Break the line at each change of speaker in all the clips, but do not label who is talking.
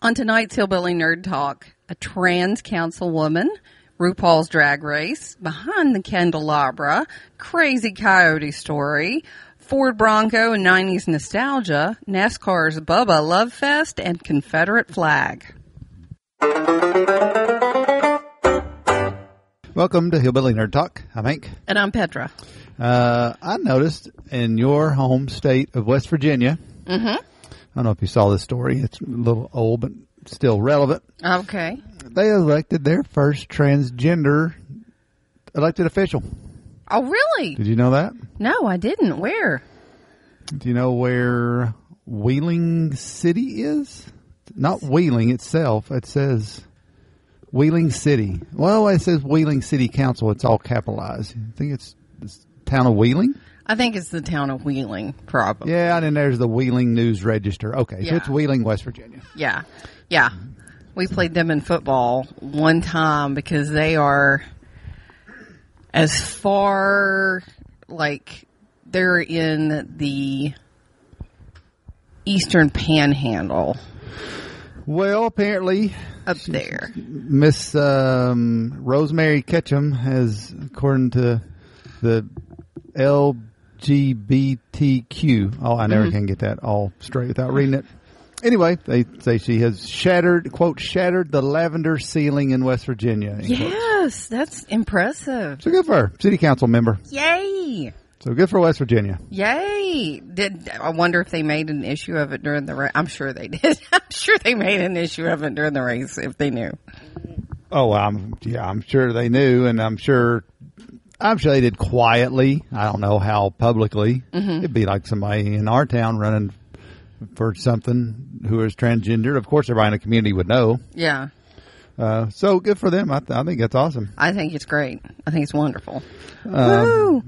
On tonight's Hillbilly Nerd Talk, a trans councilwoman, RuPaul's Drag Race, Behind the Candelabra, Crazy Coyote Story, Ford Bronco and 90s Nostalgia, NASCAR's Bubba Love Fest, and Confederate Flag.
Welcome to Hillbilly Nerd Talk. I'm Hank.
And I'm Petra.
Uh, I noticed in your home state of West Virginia,
Mm-hmm.
I don't know if you saw this story. It's a little old, but still relevant.
Okay.
They elected their first transgender elected official.
Oh, really?
Did you know that?
No, I didn't. Where?
Do you know where Wheeling City is? Not Wheeling itself. It says Wheeling City. Well, it says Wheeling City Council. It's all capitalized. I think it's the town of Wheeling.
I think it's the town of Wheeling, probably.
Yeah, and then there's the Wheeling News Register. Okay, so it's Wheeling, West Virginia.
Yeah. Yeah. We played them in football one time because they are as far like they're in the eastern panhandle
Well, apparently,
up there.
Miss um, Rosemary Ketchum has, according to the LGBTQ. Oh, I never mm-hmm. can get that all straight without reading it. Anyway, they say she has shattered, quote, shattered the lavender ceiling in West Virginia. quote.
Yes, that's impressive.
So good for her, city council member.
Yay.
So good for West Virginia.
Yay! Did I wonder if they made an issue of it during the race? I'm sure they did. I'm sure they made an issue of it during the race if they knew.
Oh, I'm yeah, I'm sure they knew, and I'm sure, I'm sure they did quietly. I don't know how publicly. It'd be like somebody in our town running for something who is transgender. Of course, everybody in the community would know.
Yeah,
Uh, so good for them. I, th- I think that's awesome.
I think it's great. I think it's wonderful.
Um,
Woo!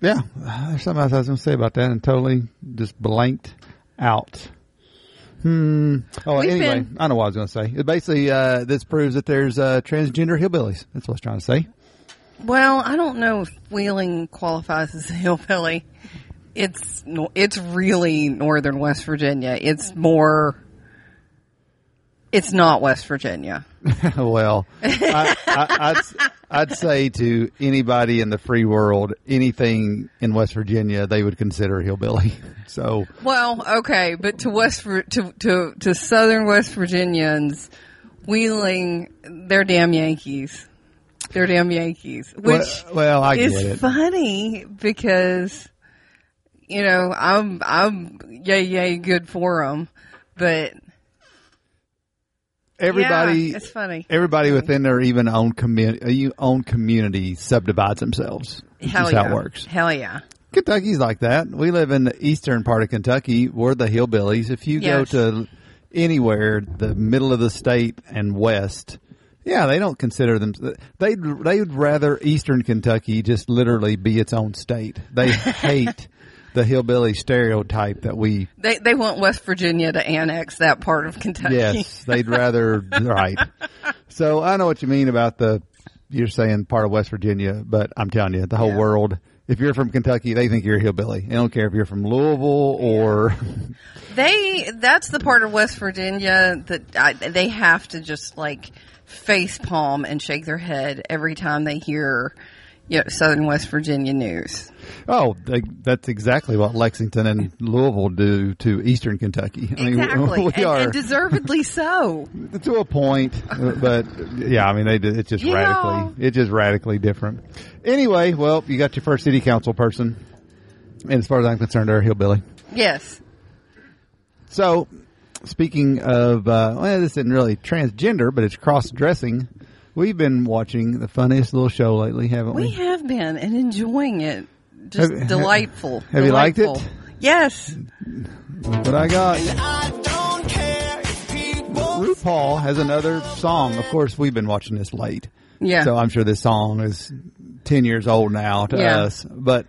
Yeah, there's something else I was going to say about that, and totally just blanked out. Hmm. Oh,
We've
anyway,
been-
I know what I was going to say. It basically, uh, this proves that there's uh, transgender hillbillies. That's what I was trying to say.
Well, I don't know if Wheeling qualifies as a hillbilly. It's it's really northern West Virginia. It's mm-hmm. more. It's not West Virginia.
well, I, I, I'd, I'd say to anybody in the free world, anything in West Virginia, they would consider hillbilly. So,
Well, okay, but to West to to to southern West Virginians, Wheeling, they're damn Yankees. They're damn Yankees, which
well, well I
is
get it.
funny because you know I'm I'm yay yay good for them, but
Everybody,
yeah, it's funny.
everybody mm-hmm. within their even own community, uh, own community subdivides themselves.
Hell yeah,
how it works.
Hell yeah.
Kentucky's like that. We live in the eastern part of Kentucky. We're the hillbillies. If you
Yes.
go to anywhere, the middle of the state and west, yeah, they don't consider them. They they would rather eastern Kentucky just literally be its own state. They hate the hillbilly stereotype that we.
They they want West Virginia to annex that part of Kentucky.
Yes, they'd rather right. So I know what you mean about the you're saying part of West Virginia, but I'm telling you, the whole
Yeah.
world. If you're from Kentucky, they think you're a hillbilly. They don't care if you're from Louisville or
They that's the part of West Virginia that I, they have to just like face palm and shake their head every time they hear you know, Southern West Virginia news.
oh, they, that's exactly what Lexington and Louisville do to Eastern Kentucky. I mean,
Exactly,
we
and,
are
and deservedly so.
to a point, but yeah, I mean, they it's just
Yeah.
radically, it's just radically different. Anyway, well, you got your first city council person, and as far as I'm concerned, they're a hillbilly.
Yes.
So, speaking of, uh, well, this isn't really transgender, but it's cross dressing. We've been watching the funniest little show lately, haven't we?
We have been and enjoying it. Just
Have-
delightful.
have you liked it?
delightful. Yes.
What I got. RuPaul has another song. Of course, we've been watching this late.
Yeah.
So I'm sure this song is 10 years old now to
Yeah.
us. But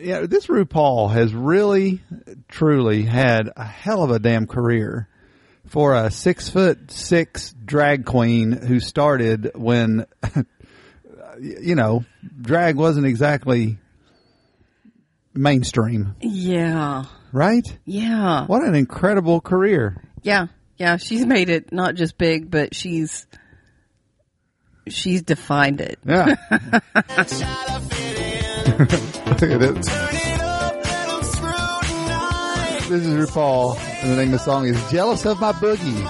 yeah, this RuPaul has really, truly had a hell of a damn career for a six foot six drag queen who started when, you know, drag wasn't exactly mainstream,
yeah.
right?
Yeah.
What an incredible career.
Yeah. Yeah, she's made it not just big, but she's she's defined it.
Yeah. Look at it. This is RuPaul, and the name of the song is "Jealous of My Boogie."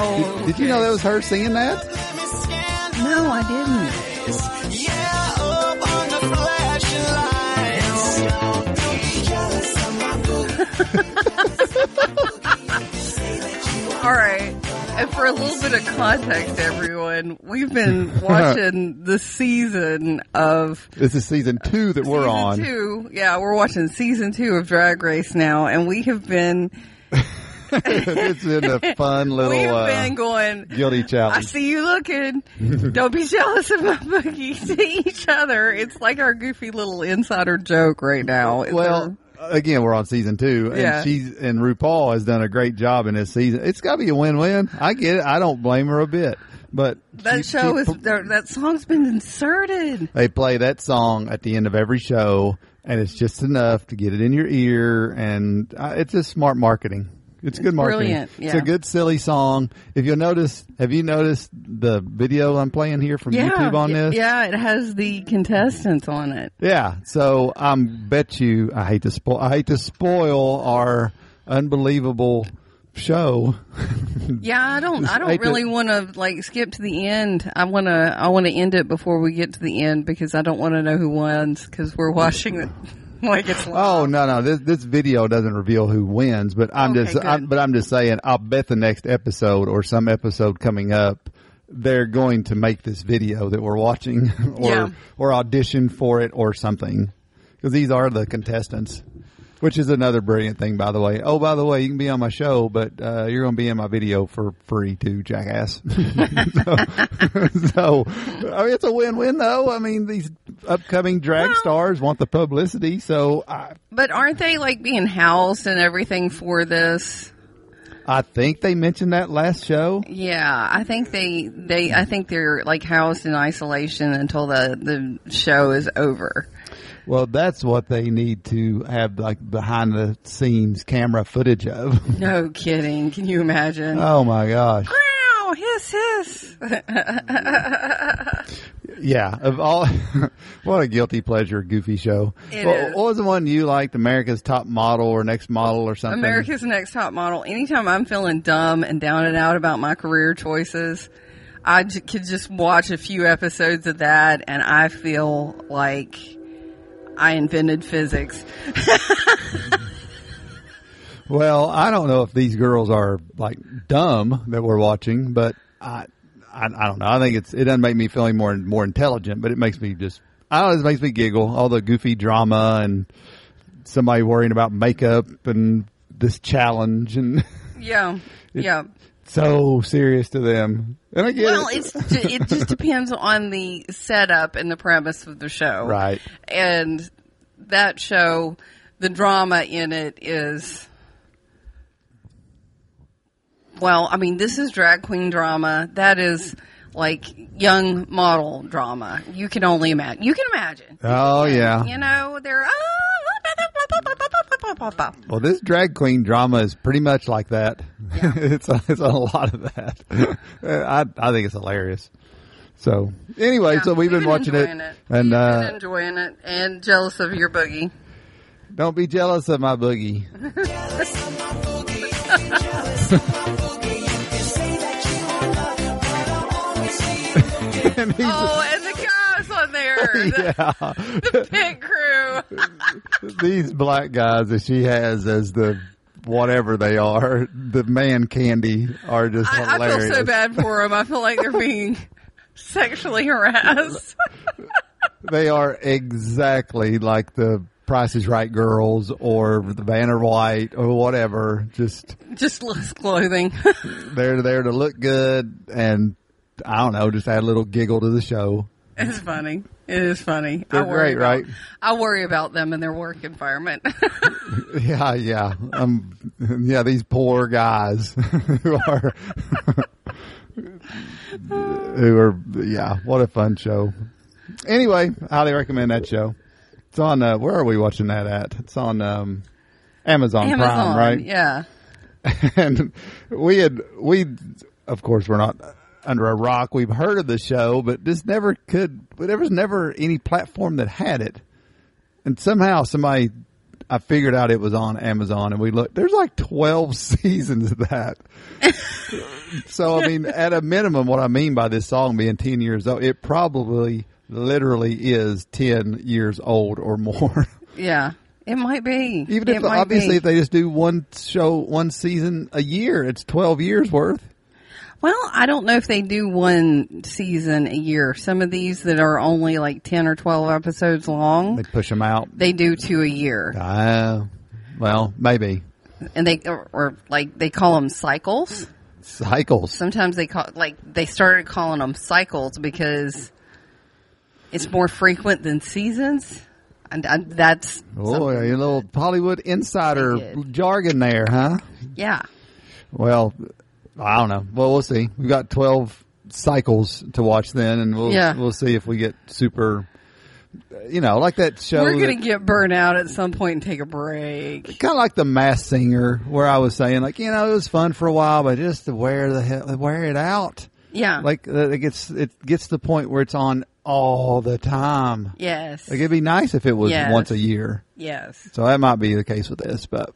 Oh,
Did, did you know that was her singing that?
No, I didn't. All right. And for a little bit of context, everyone, we've been watching the season of
This is season two that we're on.
two. Yeah, we're watching season two of Drag Race now, and we have been
it's been a fun little
we've
uh,
been going.
guilty challenge.
I see you looking. Don't be jealous of my boogie to each other. It's like our goofy little insider joke right now.
Well, again, we're on season two, and
Yeah.
she's and RuPaul has done a great job in this season. It's got to be a win-win. I get it. I don't blame her a bit. But
that
she-
show
she-
is that song's been inserted.
they play that song at the end of every show, and it's just enough to get it in your ear, and uh, it's just smart marketing. It's good marketing.
brilliant,
It's a good silly song. If you'll notice, have you noticed the video I'm playing here from
Yeah,
YouTube on this?
yeah, it has the contestants on it.
Yeah, so I'm bet you I hate to spoil I hate to spoil our unbelievable show.
Yeah, I don't. I don't really want to like skip to the end. I want to. I want to end it before we get to the end because I don't want to know who wins because we're watching it like it's.
Oh no no this this video doesn't reveal who wins, but I'm
Okay,
just. I'm, but I'm just saying I'll bet the next episode or some episode coming up they're going to make this video that we're watching or
Yeah.
or audition for it or something because these are the contestants. Which is another brilliant thing, by the way. Oh, by the way, you can be on my show, but uh, you're going to be in my video for free too, jackass. so, so, I mean, it's a win-win, though. I mean, these upcoming drag
Well-
stars want the publicity, so I,
But aren't they like being housed and everything for this?
I think they mentioned that last show.
Yeah, I think they they I think they're like housed in isolation until the the show is over.
Well, that's what they need to have like behind the scenes camera footage of.
No kidding. Can you imagine?
oh my gosh.
Wow, hiss hiss.
Yeah, of all, what a guilty pleasure goofy show.
Is.
what was the one you liked? America's Top Model or Next Model or something?
America's Next Top Model. Anytime I'm feeling dumb and down and out about my career choices, I j- could just watch a few episodes of that and I feel like I invented physics.
Well, I don't know if these girls are like dumb that we're watching, but I, I, I don't know. I think it's it doesn't make me feel any more more intelligent, but it makes me just I don't know. It makes me giggle. All the goofy drama and somebody worrying about makeup and this challenge and
Yeah. Yeah.
so serious to them. And I get
Well,
it.
it just depends on the setup and the premise of the show.
right.
And that show, the drama in it is well, I mean, this is drag queen drama. That is like young model drama. You can only imagine. You can imagine.
Oh yeah.
You know, they're oh,
Well, this drag queen drama is pretty much like that. it's a, it's a lot of that. I I think it's hilarious. So anyway,
Yeah,
so we've been watching it,
enjoying
and uh,
been enjoying it and jealous of your boogie.
don't be jealous of my boogie. And
Oh, and
yeah,
the pit crew.
these black guys that she has as the whatever they are, the man candy, are just
I, I feel so bad for them. I feel like they're being sexually harassed.
They are exactly like the Price is Right girls or the Vanna White or whatever. Just
Just less clothing.
they're there to look good and I don't know, just add a little giggle to the show.
It's funny. It is funny.
They're
I worry
great,
about,
right?
I worry about them and their work environment.
Yeah, yeah, um, yeah. These poor guys who are who are yeah. What a fun show. Anyway, highly recommend that show. It's on. Uh, where are we watching that at? It's on um, Amazon,
Amazon,
Prime, right?
Yeah.
and we had we of course we're not under a rock. We've heard of the show, but this never could. There was never any platform that had it, and somehow somebody. I figured out it was on Amazon, and we looked. There's like twelve seasons of that. so I mean, at a minimum, what I mean by this song being ten years old, it probably literally is ten years old or more.
Yeah, it might be.
Even
It
if
might
obviously
be.
if they just do one show, one season a year, it's twelve years worth.
Well, I don't know if they do one season a year. Some of these that are only like 10 or 12 episodes long,
They push them out.
they do two a year.
Uh, well, maybe
And they, or, or like they call them cycles.
cycles.
Sometimes they call, like they started calling them cycles because it's more frequent than seasons. And, and that's,
Oh, a little Hollywood insider jargon there, huh?
yeah.
Well, I don't know. Well, we'll see. We've got twelve cycles to watch then, and we'll
Yeah.
we'll see if we get super. You know, like that show.
We're going to get burnt out at some point and take a break.
kind of like the Masked Singer, where I was saying, like, you know, it was fun for a while, but just to wear the hell, wear it out.
Yeah.
Like uh, it gets it gets to the point where it's on all the time.
yes.
Like it'd be nice if it was
Yes.
once a year.
yes.
So that might be the case with this, but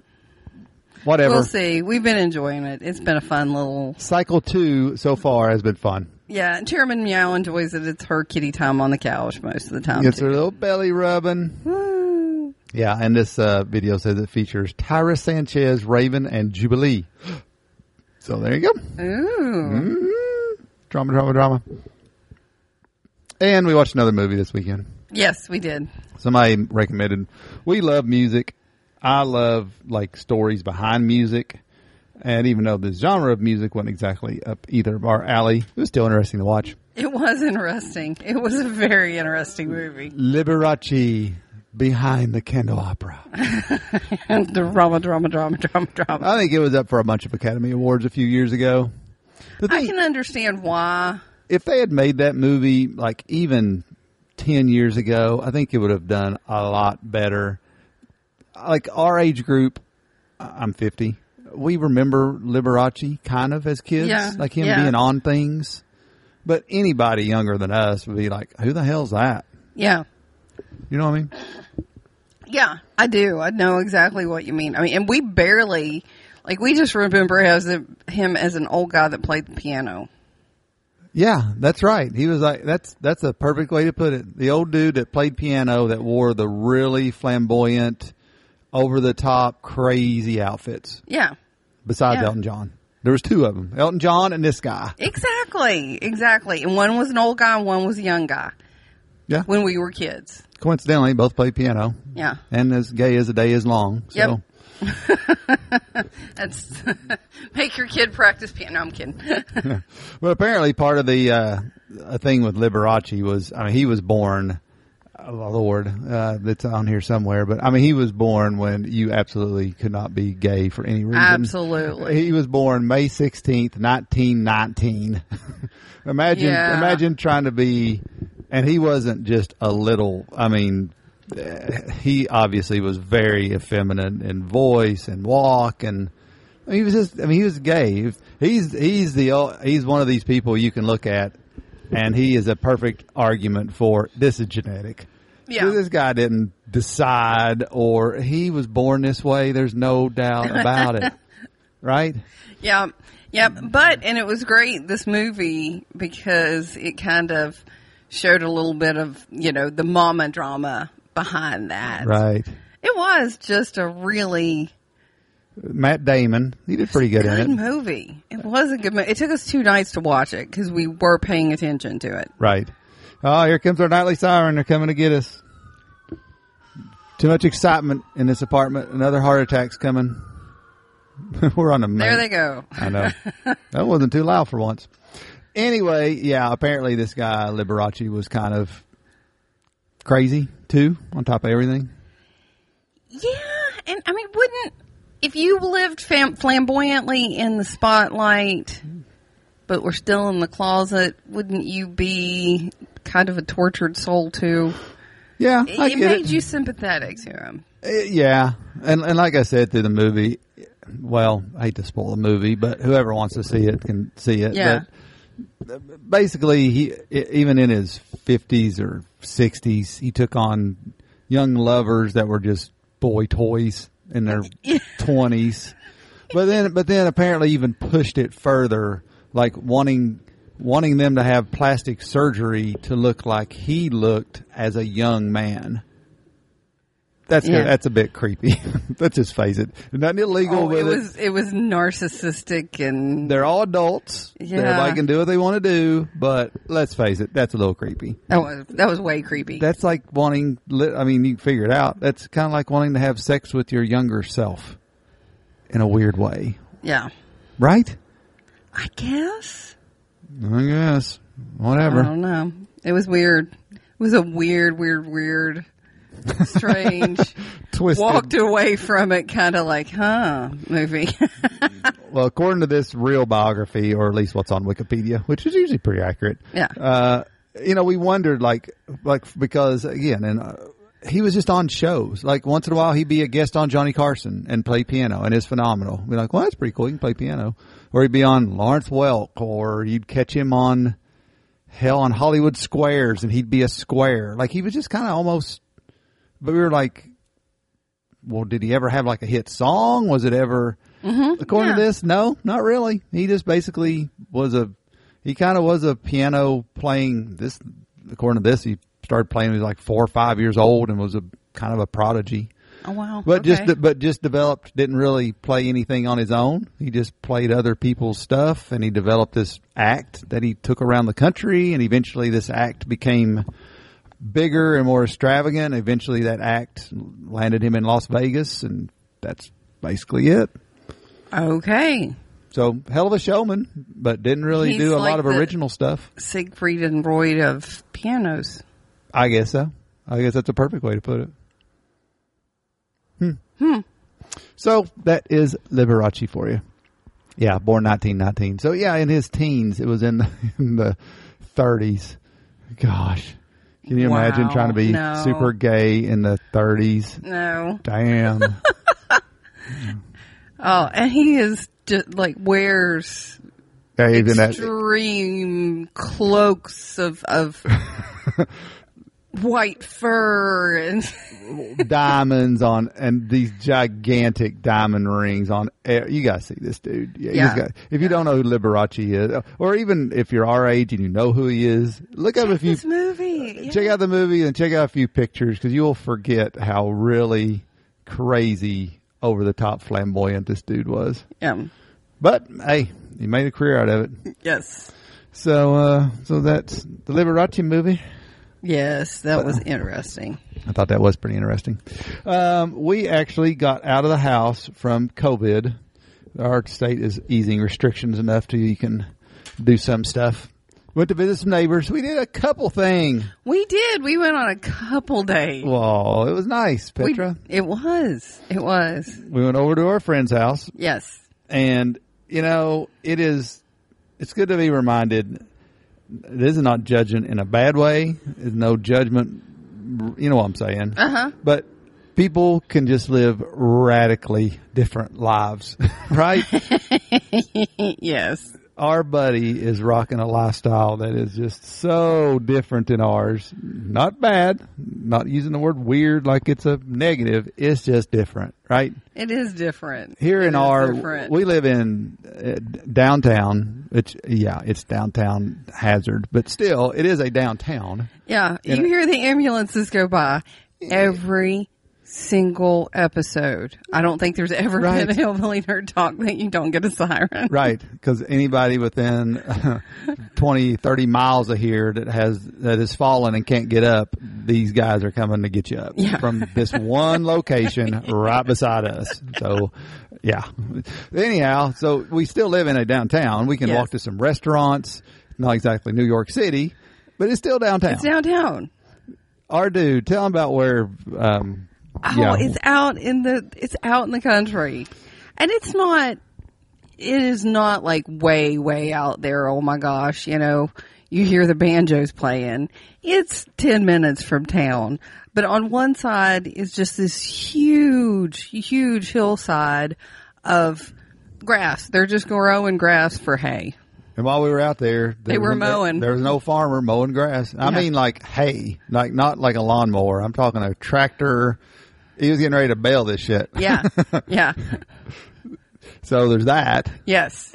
whatever.
We'll see. We've been enjoying it. It's been a fun little
Cycle two so far has been fun.
Yeah, and Chairman Meow enjoys it. It's her kitty time on the couch most of the time.
Gets
too.
her little belly rubbing.
Woo.
Yeah, and this uh, video says it features Tyra Sanchez, Raven, and Jujubee. So there you go.
Ooh.
Mm, drama, drama, drama. And we watched another movie this weekend.
Yes, we did.
Somebody recommended. We love music. I love like stories behind music. And even though the genre of music wasn't exactly up either of our alley, it was still interesting to watch.
It was interesting. It was a very interesting movie.
Liberace behind the candelabra.
drama, drama, drama, drama, drama.
I think it was up for a bunch of Academy Awards a few years ago.
I can understand why.
if they had made that movie like even 10 years ago, I think it would have done a lot better. Like our age group, I- I'm 50. We remember Liberace kind of as kids,
Yeah,
like him
yeah.
being on things. But anybody younger than us would be like, who the hell's that?
Yeah.
You know what I mean?
Yeah, I do. I know exactly what you mean. I mean, and we barely, like, we just remember as a, him as an old guy that played the piano.
Yeah, that's right. He was like, that's, that's a perfect way to put it. The old dude that played piano that wore the really flamboyant, over the top, crazy outfits.
Yeah.
besides
Yeah.
Elton John. There was two of them, Elton John and this guy.
Exactly. Exactly. And one was an old guy and one was a young guy
Yeah.
when we were kids.
Coincidentally, both played piano
Yeah.
and as gay as the day is long. So
Yep. That's make your kid practice piano. No, I'm kidding.
well, apparently part of the, uh, thing with Liberace was, I mean, he was born, Lord, uh, that's on here somewhere, but I mean, he was born when you absolutely could not be gay for any reason.
Absolutely.
He was born May 16th, 1919. imagine,
Yeah.
imagine trying to be, and he wasn't just a little, I mean, eh, he obviously was very effeminate in voice and walk and he was just, I mean, he was gay. He's, he's the, he's one of these people you can look at and he is a perfect argument for this is genetic.
Yeah.
This guy didn't decide or he was born this way. There's no doubt about it. Right?
Yeah. Yeah. But, and it was great, this movie, because it kind of showed a little bit of, you know, the mama drama behind that.
Right.
It was just a really
Matt Damon, he did pretty good
good
in it.
movie. It was a good movie. It took us two nights to watch it because we were paying attention to it.
Right. Oh, here comes our nightly siren. They're coming to get us. Too much excitement in this apartment. Another heart attack's coming. We're on a
There they go.
I know. that wasn't too loud for once. Anyway, yeah, apparently this guy, Liberace, was kind of crazy too, on top of everything.
Yeah, and I mean, wouldn't if you lived fam- flamboyantly in the spotlight, but were still in the closet, wouldn't you be kind of a tortured soul too?
Yeah, I
it made
it.
you sympathetic to him.
Uh, yeah, and and like I said through the movie, well, I hate to spoil the movie, but whoever wants to see it can see it.
Yeah.
But basically, he even in his fifties or sixties, he took on young lovers that were just boy toys in their twenties. But then, but then apparently even pushed it further, like wanting wanting them to have plastic surgery to look like he looked as a young man. That's
Yeah.
that's a bit creepy. Let's just face it. Nothing illegal
Oh,
with
it
it.
was it was narcissistic and
They're all adults.
Yeah.
Everybody can do what they want to do, but let's face it, that's a little creepy.
that was that was way creepy.
That's like wanting. I mean, you figure it out. That's kind of like wanting to have sex with your younger self, in a weird way,
yeah,
right?
I guess.
I guess. Whatever.
I don't know. It was weird. It was a weird, weird, weird, strange.
Twisted.
walked away from it, kind of like, huh, movie.
Well, according to this real biography, or at least what's on Wikipedia, which is usually pretty accurate.
Yeah.
Uh, you know, we wondered like, like because again, and uh, he was just on shows. Like once in a while, he'd be a guest on Johnny Carson and play piano, and it's phenomenal. We're like, well, that's pretty cool. He can play piano, or he'd be on Lawrence Welk, or you'd catch him on hell on Hollywood Squares, and he'd be a square. Like he was just kind of almost. But we were like, well, did he ever have like a hit song? Was it ever? Mm-hmm. According
yeah.
to this, no, not really. He just basically was a. He kind of was a piano playing. This, according to this, he started playing. when He was like four or five years old and was a kind of a prodigy.
oh wow!
But
okay.
just but just developed. Didn't really play anything on his own. He just played other people's stuff, and he developed this act that he took around the country. And eventually, this act became bigger and more extravagant. Eventually, that act landed him in Las Vegas, and that's basically it.
okay.
So hell of a showman, but didn't really
He's
do a
like
lot of original stuff.
Siegfried and Roy of pianos.
I guess so. I guess that's a perfect way to put it. Hmm. So that is Liberace for you. Yeah, born 1919. So yeah, in his teens, it was in the, in the 30s. Gosh, can you imagine trying to be
no.
super gay in the 30s?
No.
Damn. Mm.
Oh, and he is just like wears
Yeah, even that-
extreme cloaks of of white fur and
diamonds on and these gigantic diamond rings on you gotta see this dude yeah,
Yeah.
got- if you don't know who liberace is or even if you're our age and you know who he is look up a few
movie.
check out the movie and check out a few pictures because you'll forget how really crazy over the top flamboyant this dude was
Yeah.
but hey he made a career out of it
Yes.
so uh so that's the liberace movie
Yes, that was interesting.
I thought that was pretty interesting. Um, we actually got out of the house from COVID. Our state is easing restrictions enough to you can do some stuff. Went to visit some neighbors. We did a couple things.
We did. We went on a couple days.
Whoa, it was nice,
We-
Petra.
it was. It was.
We, went over to our friend's house,
Yes.
and you know it is. It's good to be reminded. This is not judging in a bad way. There's no judgment. You know what I'm saying?
Uh huh.
but people can just live radically different lives, right?
yes.
Our buddy is rocking a lifestyle that is just so different than ours. Not bad, not using the word weird like it's a negative. It's just different, right?
It is different.
Here
It
in our,
different.
we live in uh, downtown. Which, yeah, it's downtown Hazard, but still, it is a downtown.
yeah, you hear the ambulances go by every single episode. I don't think there's ever
Right.
been a hillbilly nerd talk that you don't get a siren.
Right, because anybody within uh, 20, 30 miles of here that has that has fallen and can't get up, these guys are coming to get you up
Yeah.
from this one location right beside us. So, yeah. Anyhow, so we still live in a downtown. We can
Yes.
walk to some restaurants. Not exactly New York City, but it's still downtown.
It's downtown.
Our dude, tell him about where. Um,
Oh,
yeah,
it's out in the it's out in the country, and it's not. It is not like way way out there. Oh my gosh! You know, you hear the banjos playing. It's ten minutes from town, but on one side is just this huge huge hillside of grass. They're just growing grass for hay.
And while we were out there, there
They were mowing.
There was no farmer mowing grass. I
Yeah.
mean, like hay, like not like a lawnmower. I'm talking a tractor. He was getting ready to bale this shit.
Yeah. yeah.
So there's that
Yes.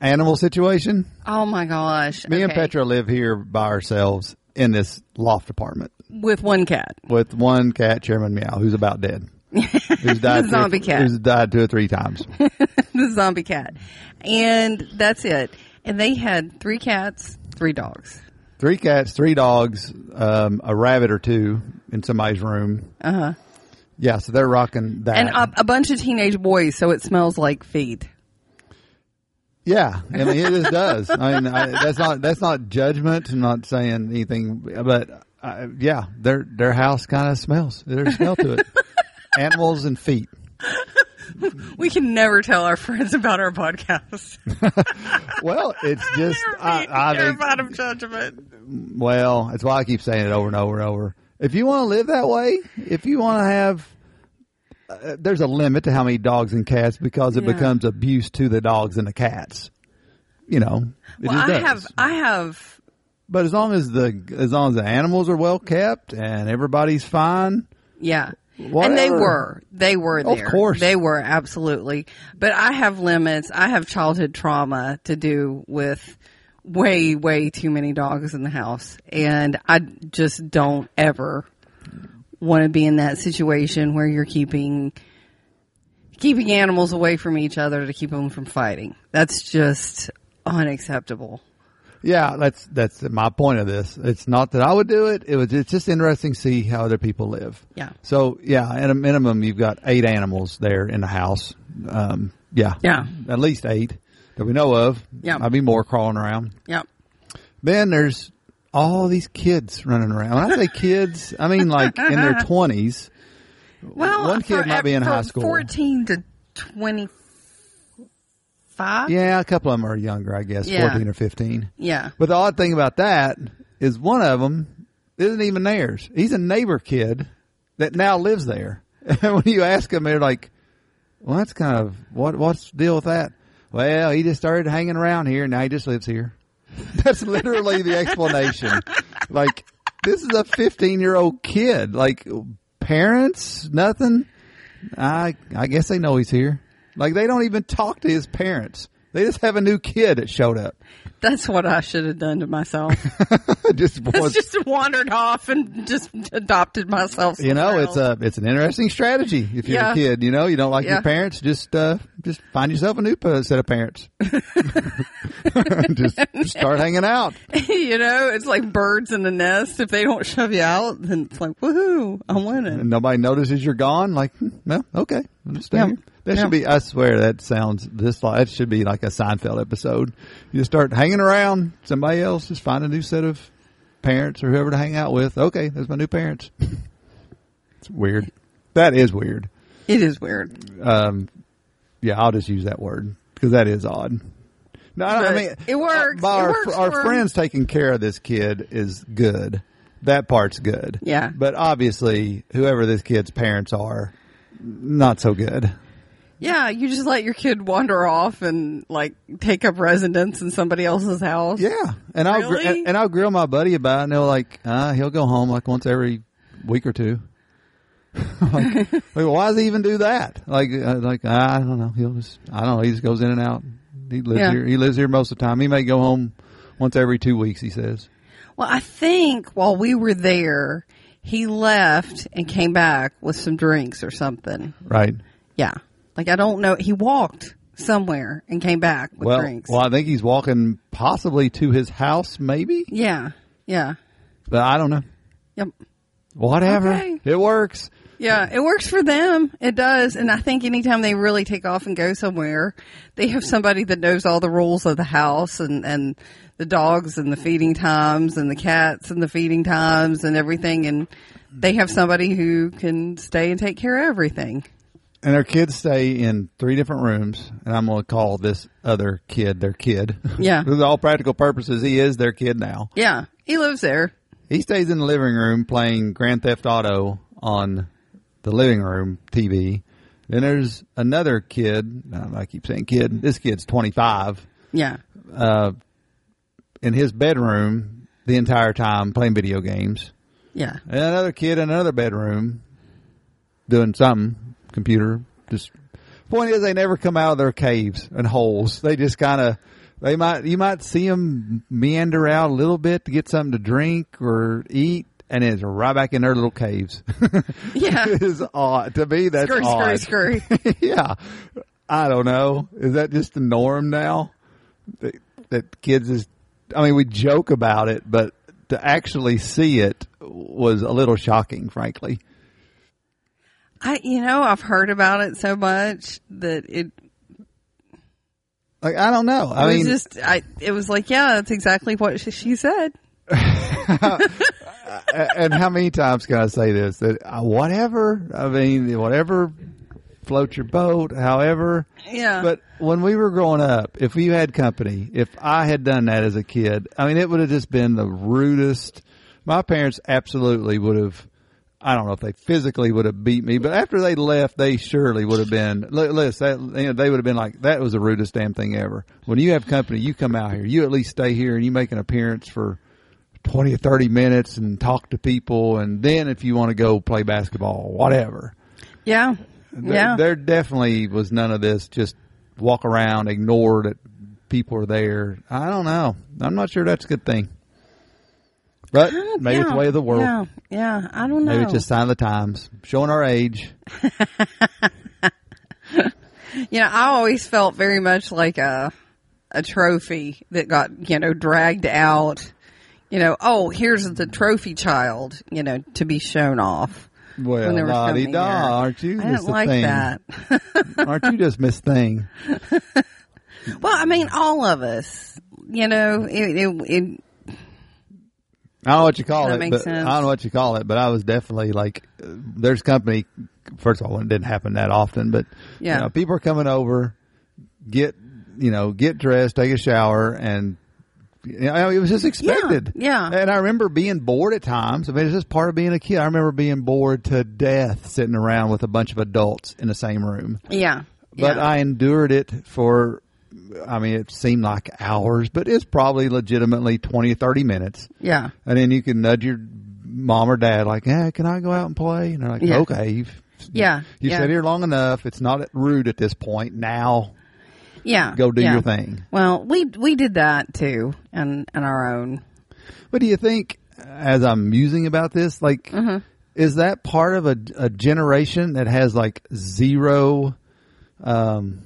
animal situation.
Oh my gosh.
Me and
Okay.
Petra live here by ourselves in this loft apartment
with one cat.
with one cat, Chairman Meow, who's about dead. Who's died
The
two
zombie cat.
Who's died two or three times.
the zombie cat. And that's it. And they had three cats, three dogs.
three cats, three dogs, um, a rabbit or two in somebody's room.
Uh huh.
Yeah, so they're rocking that.
And a, a bunch of teenage boys, so it smells like feet.
Yeah, I mean it just does. I mean I, that's not that's not judgment. I'm not saying anything, but uh, yeah, their their house kind of smells. There's a smell to it. Animals and feet.
We can never tell our friends about our podcast.
Well, it's just
They're
I, I think.
terrified of judgment.
Well, that's why I keep saying it over and over and over. If you want to live that way, if you want to have, uh, there's a limit to how many dogs and cats because it
Yeah.
becomes abuse to the dogs and the cats. You know, it
Well, I
does.
have, I have,
But as long as the as long as the animals are well kept and everybody's fine,
yeah. And they were, they were
Of course.
They were absolutely. But I have limits. I have childhood trauma to do with way, way too many dogs in the house. And I just don't ever want to be in that situation where you're keeping, keeping animals away from each other to keep them from fighting. That's just unacceptable.
yeah, that's that's my point of this. It's not that I would do it. It was it's just interesting to see how other people live.
Yeah.
So yeah, at a minimum, you've got eight animals there in the house. Um, yeah,
Yeah.
at least eight that we know of.
Yeah.
I'd be more crawling around.
Yep.
Then there's all these kids running around. When I say kids, I mean like in their twenties.
Well,
One kid
for-
might be in high school.
14 to 25?
Yeah, a couple of them are younger, I guess,
Yeah.
fourteen or fifteen.
Yeah.
But the odd thing about that is one of them isn't even theirs. He's a neighbor kid that now lives there. And when you ask them, they're like, "Well, that's kind of what what's the deal with that?" Well, he just started hanging around here, and now he just lives here. That's literally the explanation. Like, this is a 15 year old kid. Like, parents, nothing. I I guess they know he's here. Like, they don't even talk to his parents. They just have a new kid that showed up.
That's what I should have done to myself.
just was,
just wandered off and just adopted myself.
you know, it's a it's an interesting strategy. If you're
Yeah.
a kid, you know, you don't like
Yeah.
your parents, just uh, just find yourself a new set of parents. just, just start hanging out.
you know, it's like birds in the nest. If they don't shove you out, then it's like, woohoo, I'm winning.
and nobody notices you're gone. Like, hmm, well, okay, I'll just
Yeah.
here. That
Yeah.
should be. I swear that sounds this like that should be like a Seinfeld episode. You just start hanging around somebody else, just find a new set of parents or whoever to hang out with. Okay, there's my new parents. it's weird. That is weird.
It is weird.
Um, yeah, I'll just use that word because that is odd. No, I mean
it works.
uh,
It
our
works
our
for
friends taking care of this kid is good. That part's good.
Yeah.
But obviously, whoever this kid's parents are, not so good.
Yeah, you just let your kid wander off and like take up residence in somebody else's house.
Yeah, and I'll
Really?
and, and I'll grill my buddy about it, and they're like, uh, he'll go home like once every week or two. like, like, why does he even do that? Like, uh, like I don't know. He'll just, I don't know. He just goes in and out. He lives
Yeah.
here. He lives here most of the time. He may go home once every two weeks. He says.
Well, I think while we were there, he left and came back with some drinks or something.
Right.
Yeah. Like I don't know. He walked somewhere and came back with
well,
drinks.
well, I think he's walking possibly to his house, maybe,
yeah. Yeah.
but I don't know.
Yep.
Whatever.
Okay.
It works.
Yeah, it works for them. It does. And I think anytime they really take off and go somewhere, they have somebody that knows all the rules of the house and, and the dogs and the feeding times and the cats and the feeding times and everything. And they have somebody who can stay and take care of everything.
And their kids stay in three different rooms, and I'm going to call this other kid their kid.
Yeah.
For all practical purposes, he is their kid now.
Yeah. He lives there.
He stays in the living room playing Grand Theft Auto on the living room TV. Then there's another kid. um, I keep saying kid. This kid's 25.
Yeah.
Uh, in his bedroom the entire time playing video games.
Yeah.
And another kid in another bedroom doing something, computer. Just point is, they never come out of their caves and holes. They just kind of, they might, you might see them meander out a little bit to get something to drink or eat, and it's right back in their little caves.
Yeah.
it is odd to me. That's
Scurry,
odd.
scurry, scurry.
yeah, I don't know. Is that just the norm now? That, that kids is. I mean, we joke about it, but to actually see it was a little shocking, frankly.
I, you know, I've heard about it so much that it,
Like, I don't know. I mean,
was just, I, it was like, yeah, that's exactly what she, she said.
and how many times can I say this? That uh, whatever. I mean, whatever floats your boat. However,
Yeah.
But when we were growing up, if we had company, if I had done that as a kid, I mean, it would have just been the rudest. My parents absolutely would have. I don't know if they physically would have beat me, but after they left, they surely would have been. li- Listen, that, you know, they would have been like, "That was the rudest damn thing ever." When you have company, you come out here. You at least stay here and you make an appearance for twenty or thirty minutes and talk to people, and then if you want to go play basketball, whatever.
yeah.
There,
Yeah.
there definitely was none of this. Just walk around, ignore that people are there. I don't know. I'm not sure that's a good thing. But maybe it's the way of the world.
Yeah. Yeah. I don't know.
Maybe it's just sign of the times, showing our age.
You know, I always felt very much like a a trophy that got you know dragged out. You know, oh, here's the trophy child. You know, to be shown off.
Well,
when there was
la di da, aren't you?
I
the
like
thing?
that.
aren't you just Miss Thing?
well, I mean, all of us. You know, it, it, it
I don't know what you call
That
it, but
sense.
I don't know what you call it, but I was definitely like, uh, there's company. First of all, it didn't happen that often, but
Yeah.
you know, people are coming over, get you know, get dressed, take a shower, and you know, it was just expected.
yeah.
And I remember being bored at times. I mean, it's just part of being a kid. I remember being bored to death sitting around with a bunch of adults in the same room.
yeah.
But
yeah.
I endured it for. I mean, it seemed like hours, but it's probably legitimately 20, 30 minutes.
yeah.
And then you can nudge your mom or dad, like, "Hey, can I go out and play?" And they're like,
Yeah.
"Okay, you've
Yeah.
you
yeah.
sat here long enough. It's not rude at this point. Now
Yeah.
go do
yeah.
your thing."
Well, we we did that too, and and our own.
What do you think? As I'm musing about this, like,
Mm-hmm.
is that part of a, a generation that has like zero, um,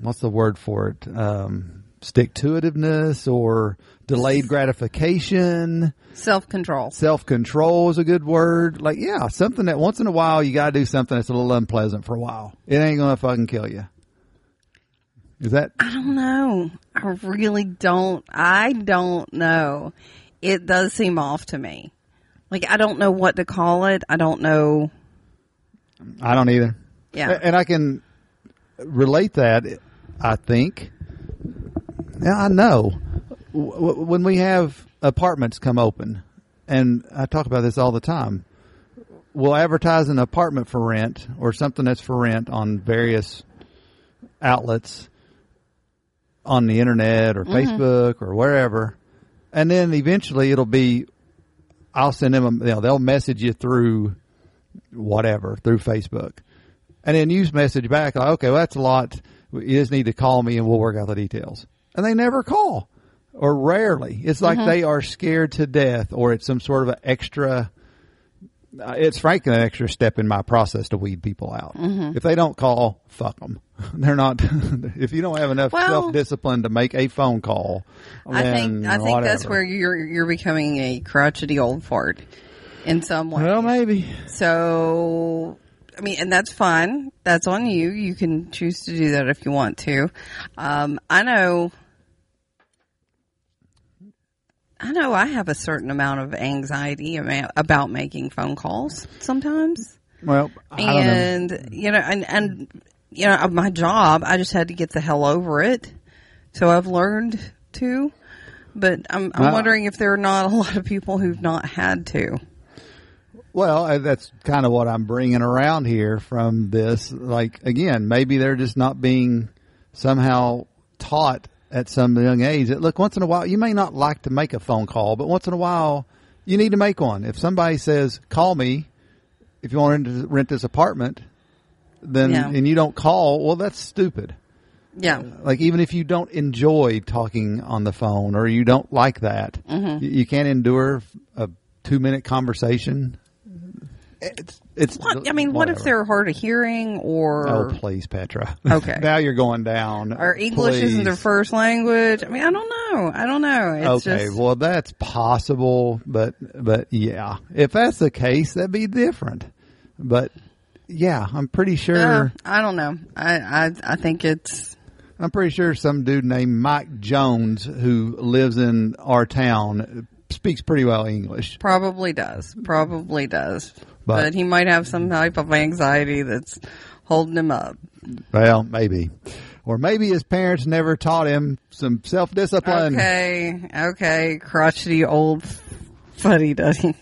what's the word for it? Um, stick to itiveness or delayed gratification.
Self control.
Self control is a good word. Like, yeah, something that once in a while you gotta do something that's a little unpleasant for a while. It ain't gonna fucking kill you. Is that?
I don't know. I really don't. I don't know. It does seem off to me. Like I don't know what to call it. I don't know.
I don't either.
Yeah.
And I can relate that, I think. Yeah, I know. When we have apartments come open, and I talk about this all the time, we'll advertise an apartment for rent or something that's for rent on various outlets on the internet or Facebook or wherever. And then eventually it'll be, I'll send them, a, you know, they'll message you through whatever through Facebook. And then you message back, like, okay, well, that's a lot. You just need to call me and we'll work out the details. And they never call or rarely. It's like they are scared to death or it's some sort of an extra, uh, it's frankly an extra step in my process to weed people out. If they don't call, fuck them. They're not, if you don't have enough
Well-
self discipline to make a phone call,
I think I think that's where you're you're becoming a crotchety old fart in some way.
Well, maybe.
So, I mean, and that's fine. That's on you. You can choose to do that if you want to. Um, I know. I know I have a certain amount of anxiety about making phone calls sometimes.
Well, don't know.
And, you know, and, and, you know, my job, I just had to get the hell over it. So I've learned to, but I'm, I'm
Well-
wondering if there are not a lot of people who've not had to.
Well, that's kind of what I'm bringing around here from this. Like again, maybe they're just not being somehow taught at some young age that look once in a while you may not like to make a phone call, but once in a while you need to make one. If somebody says, "Call me," if you want to rent this apartment, then
Yeah.
and you don't call, well, that's stupid.
Yeah.
Like even if you don't enjoy talking on the phone or you don't like that,
Mm-hmm.
you, you can't endure a two minute conversation. It's it's.
What, I mean, what if they're hard of hearing or
Oh please, Petra.
Okay.
now you're going down.
or English isn't their first language? I mean, I don't know. I don't know. It's
okay,
just
well that's possible, but but yeah, if that's the case, that'd be different. But yeah, I'm pretty sure.
uh, I don't know. I, I I think it's
I'm pretty sure some dude named Mike Jones who lives in our town speaks pretty well English.
probably does. Probably does.
But-
But, he might have some type of anxiety that's holding him up.
Well, maybe. Or maybe his parents never taught him some self discipline.
Okay, okay, crotchety old fuddy duddy.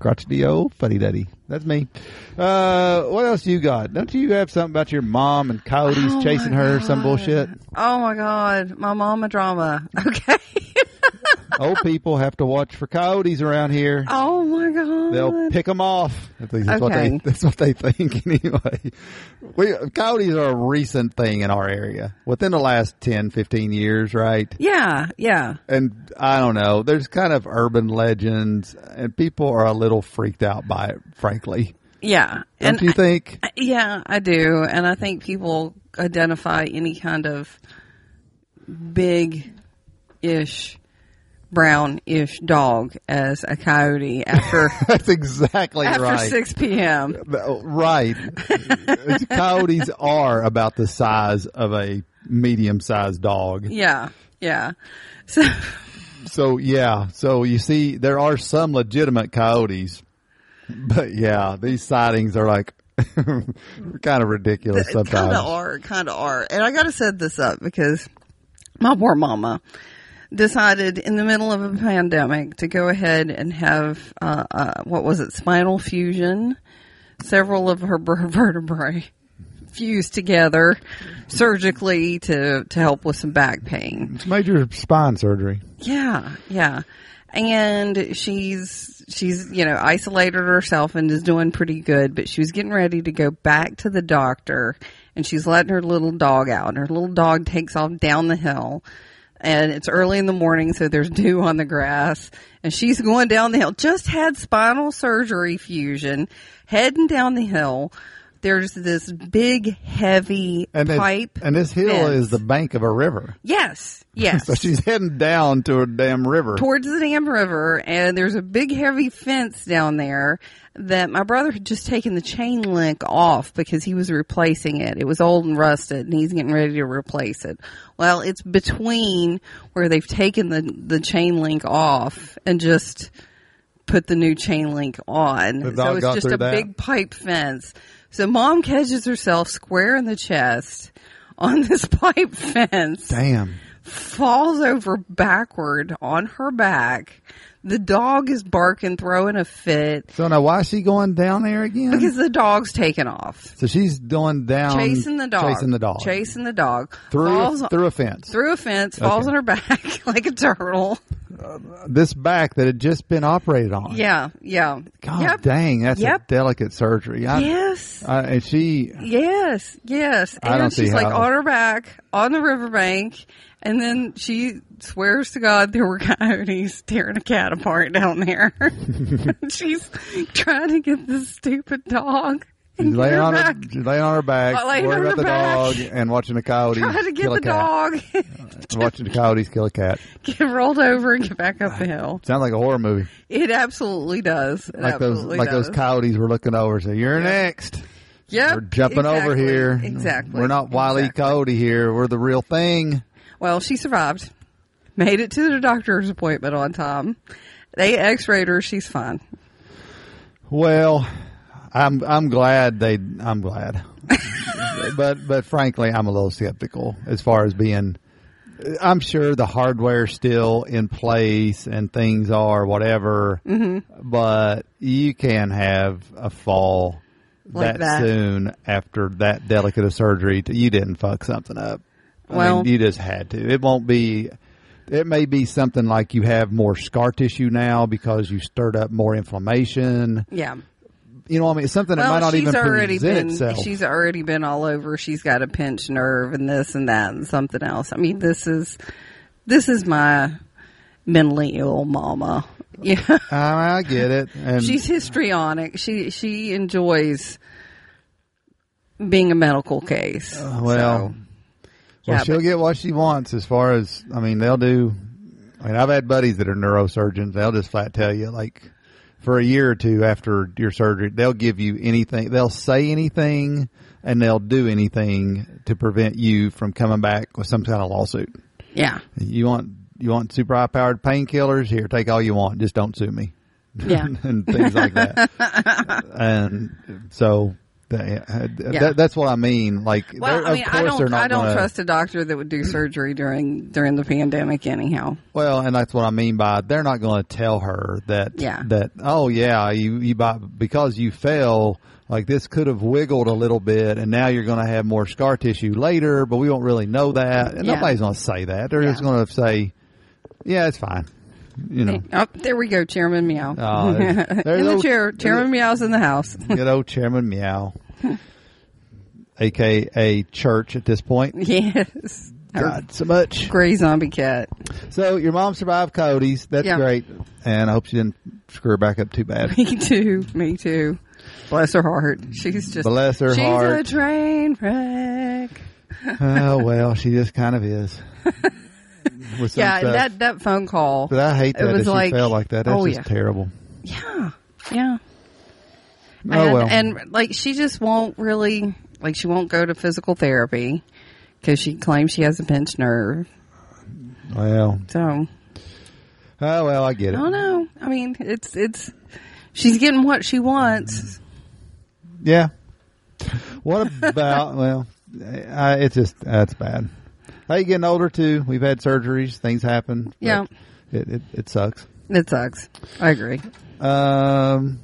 Crotchety old fuddy duddy. That's me. Uh, what else you got? Don't you have something about your mom and coyotes
Oh,
chasing her? Some bullshit.
Oh my god, my mama drama. Okay.
Old people have to watch for coyotes around here.
oh my god.
They'll pick them off. That's what they
Okay.
that's what they think anyway. We coyotes are a recent thing in our area within the last 10, 15 years, right?
Yeah, yeah.
And I don't know. There's kind of urban legends, and people are a little freaked out by it. Frankly,
Yeah.
don't
and
you think?
I- yeah, I do. And I think people identify any kind of big ish brown ish dog as a coyote after
That's exactly
after
right.
six PM.
Oh, right. Coyotes are about the size of a medium-sized dog.
Yeah, yeah. So
So yeah, so you see, there are some legitimate coyotes, but yeah, these sightings are like kind of ridiculous sometimes kind
of are, kind of are. And I got to set this up because my poor mama decided in the middle of a pandemic to go ahead and have uh, uh, what was it, spinal fusion. Several of her vertebrae fused together surgically to to help with some back pain.
It's major spine surgery.
Yeah, yeah. And she's she's you know isolated herself and is doing pretty good, but she was getting ready to go back to the doctor, and she's letting her little dog out, and her little dog takes off down the hill, and it's early in the morning, so there's dew on the grass, and she's going down the hill. Just had spinal surgery fusion, heading down the hill. There's this big, heavy
And
pipe.
and this hill
fence.
is the bank of a river.
yes, yes.
So she's heading down to a damn river.
towards the damn river and there's a big heavy fence down there that my brother had just taken the chain link off because he was replacing it. It was old and rusted and he's getting ready to replace it. Well, it's between where they've taken the, the chain link off and just put the new chain link on. So it's just a
that?
big pipe fence. So mom catches herself square in the chest on this pipe fence
Damn.
falls over backward on her back. The dog is barking, throwing a fit
So now why is she going down there again?
because the dog's taken off.
so she's going down,
Chasing the dog.
chasing the dog
Chasing the dog.
through
falls
through a fence.
through a fence, falls
Okay.
on her back like a turtle.
Uh, this back that had just been operated on.
Yeah, yeah.
God
yep.
dang, that's
Yep.
a delicate surgery. I,
Yes.
I, and she,
Yes, yes.
I don't
And
see
she's like
how-
on her back on the riverbank, and then she swears to God there were coyotes tearing a cat apart down there. she's trying to get this stupid dog.
She's laying on her, she's laying on her back,
laying
worried
on
about the
back.
dog, and watching the coyotes
Trying to get
kill
the
a cat.
dog,
watching the coyotes kill a cat.
get rolled over and get back up the hill.
Sounds like a horror movie.
It absolutely does. It
Like those,
absolutely
like
does.
those coyotes were looking over. So you're next.
Yep,
We're jumping over
exactly,
here.
Exactly.
We're not Wiley
exactly.
Coyote here. We're the real thing.
Well, she survived. Made it to the doctor's appointment on time. They x-rayed her. She's fine.
Well, I'm I'm glad they. I'm glad, but but frankly, I'm a little skeptical as far as being I'm sure the hardware's still in place and things are whatever,
Mm-hmm.
but you can have a fall
Like
that,
that.
soon after that delicate a surgery. To, you didn't fuck something up. I
Well-
mean, you just had to. It won't be. It may be something like you have more scar tissue now because you stirred up more inflammation.
Yeah.
You know, what I mean, it's something that
Well,
might not
she's
even
already
present
been
itself.
she's already been all over. She's got a pinched nerve and this and that and something else. I mean, this is this is my mentally ill mama. Yeah.
I, get it, and
She's histrionic. She she enjoys being a medical case.
Uh, well,
So,
Well,
yeah,
she'll
but-
get what she wants as far as, I mean, they'll do, I mean, I've had buddies that are neurosurgeons. They'll just flat tell you, like, for a year or two after your surgery, they'll give you anything. They'll say anything and they'll do anything to prevent you from coming back with some kind of lawsuit.
yeah.
You want, you want super high powered painkillers? Here, take all you want. Just don't sue me.
Yeah.
and things like that. and so, that, that's what I mean. Like,
Well, I mean,
of
I
course they're
don't
not
I don't
gonna-
trust a doctor that would do surgery during during the pandemic anyhow.
Well, and that's what I mean by they're not going to tell her that
Yeah.
that oh yeah you you buy because you fell like this could have wiggled a little bit and now you're going to have more scar tissue later, but we won't really know that. And
Yeah.
nobody's going to say that. They're just going to say, yeah, it's fine. You know,
Oh, there we go, Chairman Meow.
Ah, oh, there's- there's
in the
old-
chair, Chairman Meow's in the house.
good old Chairman Meow, aka Church at this point.
yes.
God, so much.
gray zombie cat.
So your mom survived Cody's. That's
Yeah.
great, and I hope she didn't screw her back up too bad.
Me too. Me too. Bless her heart. She's just
Bless her
she's
heart.
a train wreck.
oh well, she just kind of is.
Yeah,
stuff.
that that phone call.
but I hate
it
that
was
that
like-
felt like that. That's
oh,
just
yeah.
terrible.
Yeah, yeah.
Oh
and,
well.
and like she just won't really like she won't go to physical therapy because she claims she has a pinched nerve.
well,
So
oh well, I get it.
I
it.
don't know. I mean, it's it's she's getting what she wants.
Yeah. What about? well, I, it's just that's bad. Hey, getting older too. We've had surgeries. Things happen.
Yeah.
It, it it sucks.
It sucks. I agree.
Um,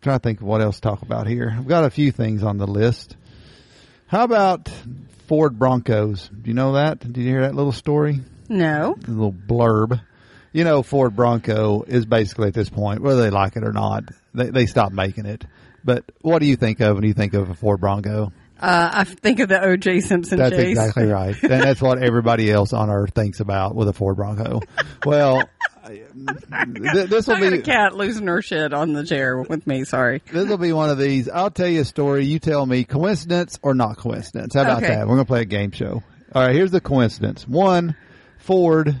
trying to think of what else to talk about here. I've got a few things on the list. How about Ford Broncos? Do you know that? Did you hear that little story?
No.
A little blurb. You know, Ford Bronco is basically at this point, whether they like it or not, they they stopped making it. But what do you think of when you think of a Ford Bronco?
Uh, I think of the O.J. Simpson
That's
chase.
exactly right. and that's what everybody else on earth thinks about with a Ford Bronco. Well, th- this will
be a cat losing her shit on the chair with me. Sorry.
this will be one of these. I'll tell you a story. You tell me coincidence or not coincidence. How about
Okay.
that? We're going to play a game show. All right. Here's the coincidence. One, Ford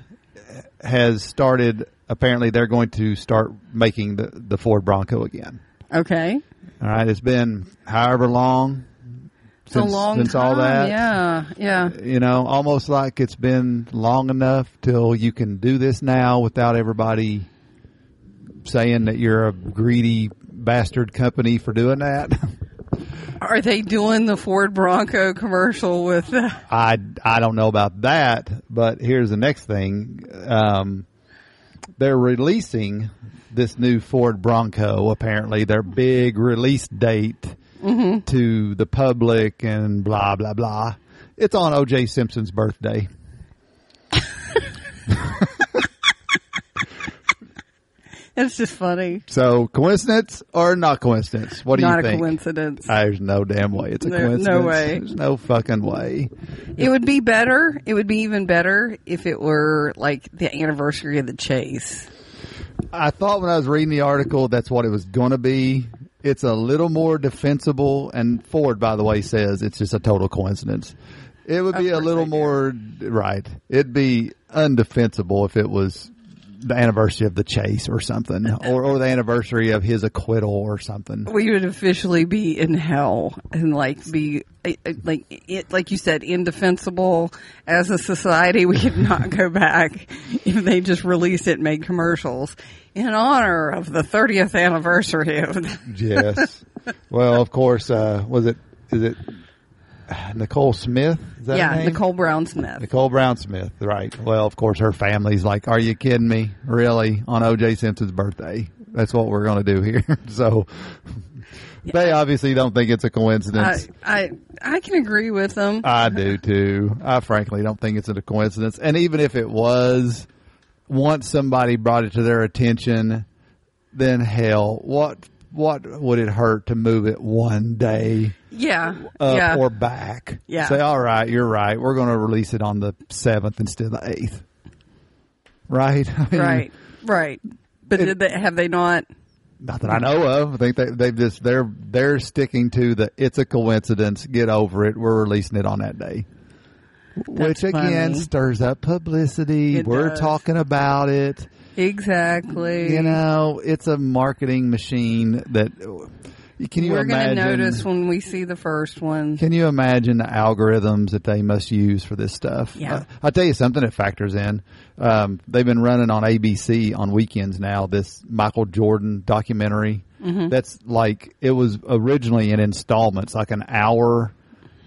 has started. Apparently, they're going to start making the the Ford Bronco again.
Okay.
All right. It's been however long since
long
since
time.
all that.
Yeah. Yeah.
You know, almost like it's been long enough till you can do this now without everybody saying that you're a greedy bastard company for doing that.
Are they doing the Ford Bronco commercial with?
I, I don't know about that, but here's the next thing. Um, they're releasing this new Ford Bronco, apparently their big release date Mm-hmm. to the public and blah, blah, blah. It's on OJ Simpson's birthday.
it's just funny.
So coincidence or not coincidence? What do
Not
you think?
Not a coincidence.
There's no damn way. It's a
coincidence. no way.
There's no fucking way.
It would be better. It would be even better if it were like the anniversary of the chase.
I thought when I was reading the article that's what it was going to be. It's a little more defensible, and Ford, by the way, says it's just a total coincidence. It would be a little more right. It'd be undefensible if it was the anniversary of the chase or something, or, or the anniversary of his acquittal or something.
We would officially be in hell and like be like it, like you said, indefensible as a society. We could not go back if they just release it and made commercials in honor of the 30th anniversary of.
Yes. well, of course, uh, was it, is it Nicole Smith. Is that her
yeah? Nicole Brown Smith.
Nicole Brown Smith, right. Well, of course, her family's like, are you kidding me? Really? On O.J. Simpson's birthday? That's what we're going to do here. so they obviously don't think it's a coincidence.
I I can agree with them.
I do too. I frankly don't think it's a coincidence. And even if it was, once somebody brought it to their attention, then hell, what what would it hurt to move it one day
yeah,
up
yeah,
or back?
Yeah.
Say, all right, you're right. We're going to release it on the seventh instead of the eighth. Right. I mean,
right, right. But
It-
did they, have they not?
Not that I know of. I think they they've just they're they're sticking to the it's a coincidence. Get over it. We're releasing it on that day. Which again
funny.
stirs up publicity.
It
We're
does.
talking about it.
Exactly.
You know, it's a marketing machine that can you
we're going to notice when we see the first one.
can you imagine the algorithms that they must use for this stuff?
Yeah.
Uh, I'll tell you something that factors in. Um, they've been running on ABC on weekends now, this Michael Jordan documentary.
Mm-hmm.
That's like, it was originally in installments, like an hour,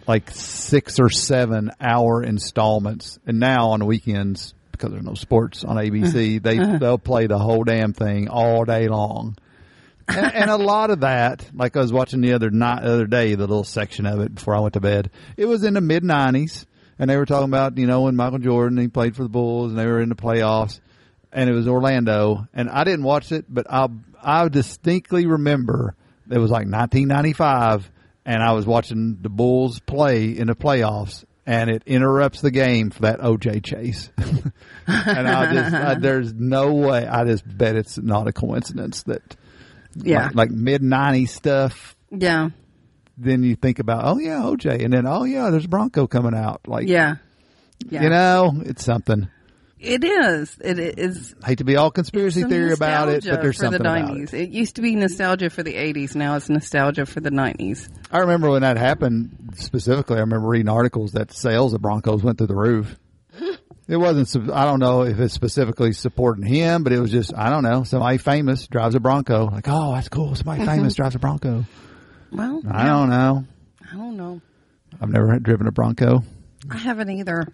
like six or seven hour installments. And now on weekends, because there's no sports on ABC, uh-huh. they, uh-huh. they'll play the whole damn thing all day long and, and a lot of that, like I was watching the other night, the other day, the little section of it before I went to bed. It was in the mid '90s, and they were talking about you know when Michael Jordan he played for the Bulls and they were in the playoffs, and it was Orlando. And I didn't watch it, but I I distinctly remember it was like 1995, and I was watching the Bulls play in the playoffs. And it interrupts the game for that OJ chase, and I just I, there's no way. I just bet it's not a coincidence that
Yeah.
like, like mid '90s stuff.
yeah.
Then you think about, oh yeah, OJ, and then oh yeah, there's Bronco coming out. Like,
Yeah. Yeah.
you know, it's something.
It is. It is.
I hate to be all conspiracy theory about it, but there's something
the
about
90s.
it.
It used to be nostalgia for the 80s. Now it's nostalgia for the 90s.
I remember when that happened specifically. I remember reading articles that sales of Broncos went through the roof. It wasn't. I don't know if it's specifically supporting him, but it was just. I don't know. Somebody famous drives a Bronco. Like, oh, that's cool. Somebody famous drives a Bronco.
Well,
I don't know.
I don't know.
I've never driven a Bronco.
I haven't either.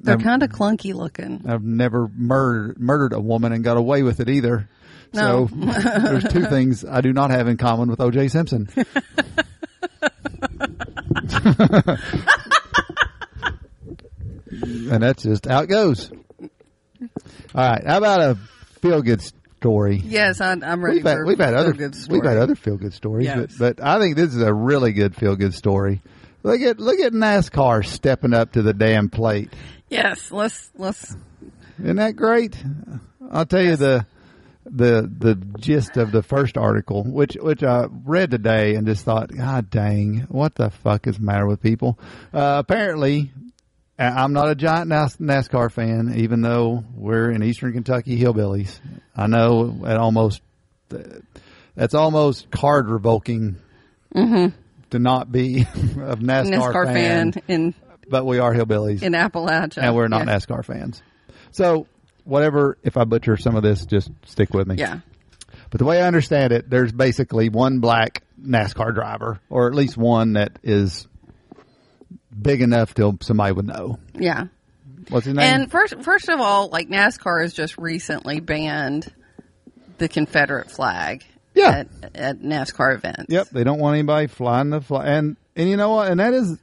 They're kind of clunky looking.
I've never murdered murdered a woman and got away with it either.
No.
So there's two things I do not have in common with O.J. Simpson. and that's just how it goes. All right, how about a feel good story?
Yes, I, I'm ready
We've had,
for
we've had other we've had other feel good stories,
Yes.
but, but I think this is a really good feel good story. Look at look at NASCAR stepping up to the damn plate.
Yes, let's let's.
Isn't that great? I'll tell you the the the gist of the first article, which which I read today and just thought, God dang, what the fuck is the matter with people? Uh, apparently, I'm not a giant NAS- NASCAR fan, even though we're in Eastern Kentucky hillbillies. I know that almost that's almost card revoking to not be a NASCAR,
NASCAR
fan,
fan in
but we are hillbillies
in Appalachia,
and we're not
yeah.
NASCAR fans. So, whatever, if I butcher some of this, just stick with me.
Yeah,
But the way I understand it, there's basically one black NASCAR driver, or at least one that is big enough till somebody would know.
yeah.
What's his name?
And first, first of all, like NASCAR has just recently banned the Confederate flag.
Yeah.
At, at NASCAR events.
yep, they don't want anybody flying the flag. And, and you know what? And that is,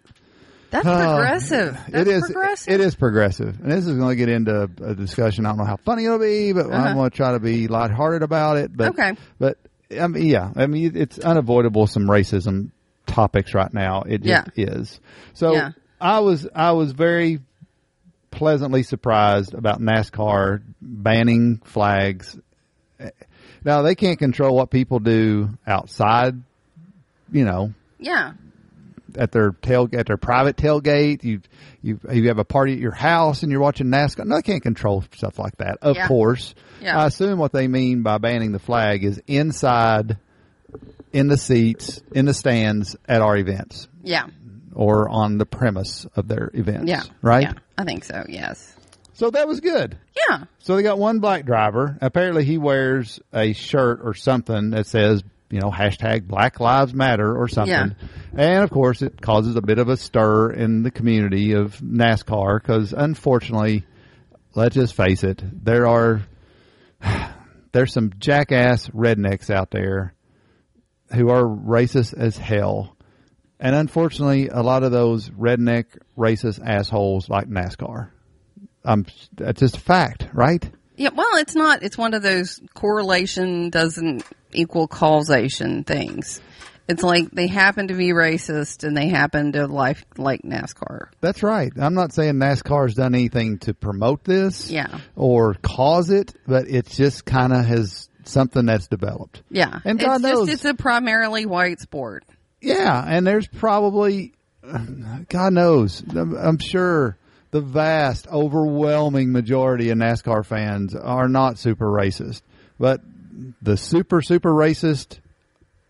That's
uh,
progressive. That's
it is,
progressive.
it is progressive. And this is going to get into a discussion. I don't know how funny it'll be, but
Uh-huh.
I'm going to try to be lighthearted about it. But,
Okay.
But I mean, yeah, I mean, it's unavoidable some racism topics right now. It just is. So
Yeah.
I was, I was very pleasantly surprised about NASCAR banning flags. Now they can't control what people do outside, you know,
Yeah.
At their tail at their private tailgate. You you you have a party at your house and you're watching NASCAR. No, they can't control stuff like that. Of
Yeah.
course,
Yeah.
I assume what they mean by banning the flag is inside, in the seats, in the stands at our events
Yeah.
or on the premise of their events.
Yeah.
right.
Yeah. I think so. Yes.
So that was good.
Yeah.
So they got one black driver. Apparently, he wears a shirt or something that says you know, hashtag Black Lives Matter or something.
Yeah.
And of course, it causes a bit of a stir in the community of NASCAR because unfortunately, let's just face it, there are there's some jackass rednecks out there who are racist as hell. And unfortunately, a lot of those redneck racist assholes like NASCAR. Um, that's just a fact, right?
Yeah, well, it's not. It's one of those correlation doesn't equal causation things. It's like they happen to be racist and they happen to like like NASCAR.
That's right. I'm not saying NASCAR has done anything to promote this
Yeah.
or cause it, but it's just kind of has something that's developed.
Yeah,
And God
it's
knows-
just it's a primarily white sport.
Yeah, and there's probably, God knows, I'm, I'm sure the vast, overwhelming majority of NASCAR fans are not super racist, but the super, super racist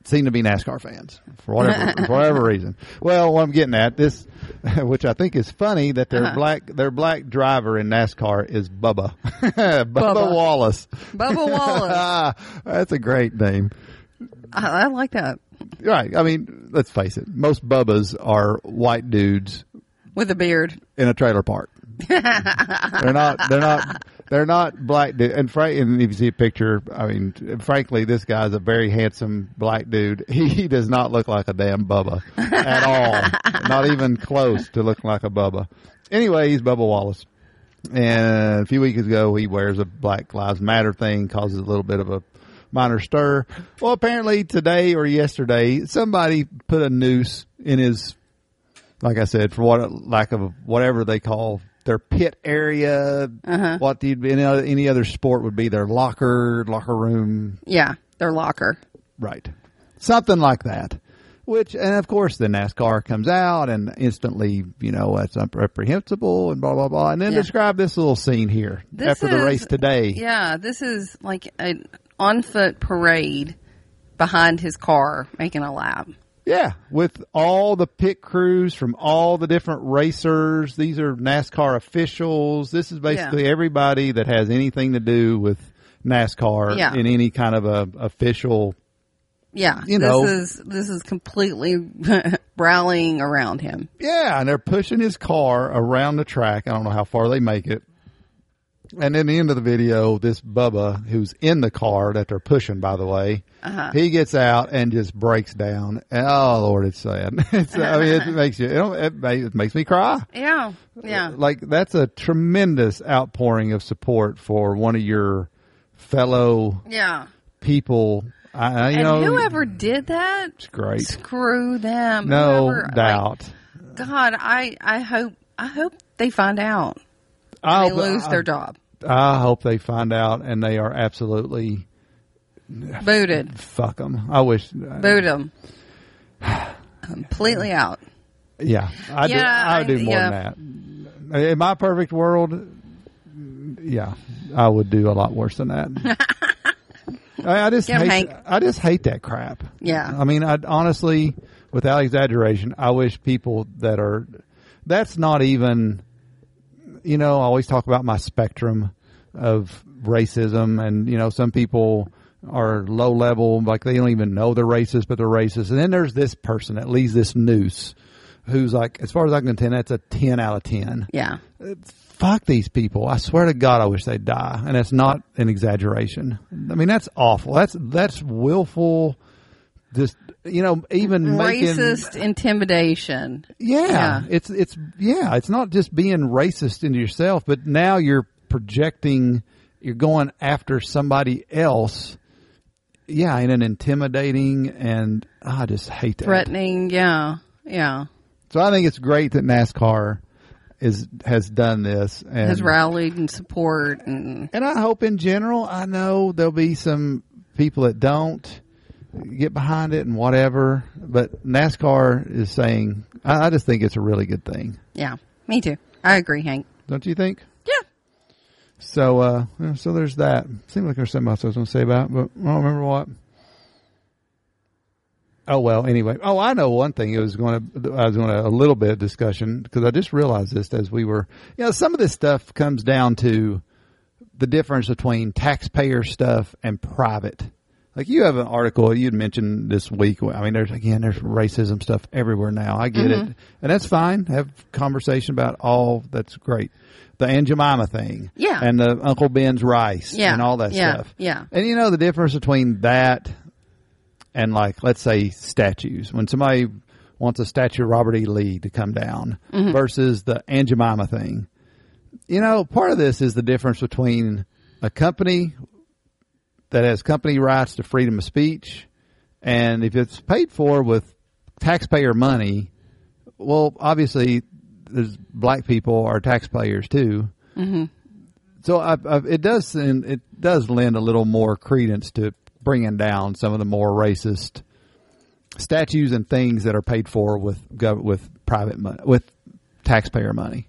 seem to be NASCAR fans for whatever, for whatever reason. Well, what I'm getting at this, which I think is funny, that their
Uh-huh.
black, their black driver in NASCAR is Bubba, Bubba,
Bubba.
Wallace.
Bubba Wallace.
That's a great name.
I, I like that
Right. I mean, let's face it. Most Bubbas are white dudes
with a beard.
in a trailer park. they're not. They're not. They're not black dude. And, fra- and if you see a picture, I mean, frankly, this guy's a very handsome black dude. He does not look like a damn Bubba at all. not even close to looking like a Bubba. Anyway, he's Bubba Wallace. And a few weeks ago, he wears a Black Lives Matter thing, causes a little bit of a minor stir. Well, apparently today or yesterday, somebody put a noose in his, like I said, for what lack of whatever they call their pit area.
Uh-huh.
What the any other, any other sport would be their locker, locker room,
Yeah, their locker.
right? Something like that. Which, and of course, the NASCAR comes out and instantly, you know, that's reprehensible and blah blah blah. And then
Yeah.
describe this little scene here
This
after the race today.
Yeah, this is like an on foot parade behind his car making a lap.
Yeah, with all the pit crews from all the different racers. These are NASCAR officials. This is basically everybody that has anything to do with NASCAR
Yeah.
in any kind of a official.
Yeah,
You know.
this is this is completely rallying around him.
Yeah, and they're pushing his car around the track. I don't know how far they make it. And in the end of the video, this Bubba, who's in the car that they're pushing, by the way,
Uh-huh.
he gets out and just breaks down. And, oh Lord, it's sad. It's, I mean, it makes you, it, it, makes me cry.
Yeah, yeah,
Like that's a tremendous outpouring of support for one of your fellow
yeah.
people. I,
And
know,
whoever did that,
it's great.
screw them.
No
Whoever- like,
doubt.
God, I I hope I hope they find out.
I'll-
they lose
I-
their job.
I hope they find out and they are absolutely
Booted.
fuck them. I wish.
Uh, Boot them. Completely out.
Yeah, I do.
Yeah,
I would do more
yeah.
than that. In my perfect world, yeah, I would do a lot worse than that. I, I just
Get
hate.
Hank.
I just hate that crap.
Yeah.
I mean, I honestly, without exaggeration, I wish people that are. That's not even. You know, I always talk about my spectrum of racism, and you know, some people are low level, like they don't even know they're racist, but they're racist. And then there's this person that leaves this noose, who's like, as far as I can tell, that's a ten out of ten
Yeah.
fuck these people. I swear to God, I wish they'd die. And that's not an exaggeration. I mean, that's awful. That's, that's willful. Just, you know, even making,
Racist intimidation.
yeah,
Yeah.
it's, it's, yeah, it's not just being racist into yourself, but now you're projecting, you're going after somebody else. Yeah, in an intimidating and I just hate that.
Threatening. Yeah. Yeah.
So I think it's great that NASCAR is, has done this and
Has rallied and support and
And I hope in general, I know there'll be some people that don't get behind it and whatever, but NASCAR is saying, I, I just think it's a really good thing.
yeah. Me too. I agree, Hank.
Don't you think?
Yeah.
So, uh, so there's that. Seemed like there's something else I was going to say about, it, but I don't remember what. Oh well. Anyway. Oh, I know one thing. It was going to. I was going to a little bit of discussion because I just realized this as we were. You know, some of this stuff comes down to the difference between taxpayer stuff and private. Like you have an article you'd mentioned this week. I mean, there's again, there's racism stuff everywhere now. I get
Mm-hmm.
it, and that's fine. Have conversation about all. That's great. The Aunt Jemima thing,
Yeah.
and the Uncle Ben's rice,
Yeah.
and all that
Yeah.
stuff,
Yeah.
And you know the difference between that and like let's say statues. When somebody wants a statue of Robert E. Lee to come down
Mm-hmm.
versus the Aunt Jemima thing. You know, part of this is the difference between a company that has company rights to freedom of speech and if it's paid for with taxpayer money, well, obviously there's black people are taxpayers too.
Mm-hmm.
So I, I, it does it does lend a little more credence to bringing down some of the more racist statues and things that are paid for with gov- with private money with taxpayer money.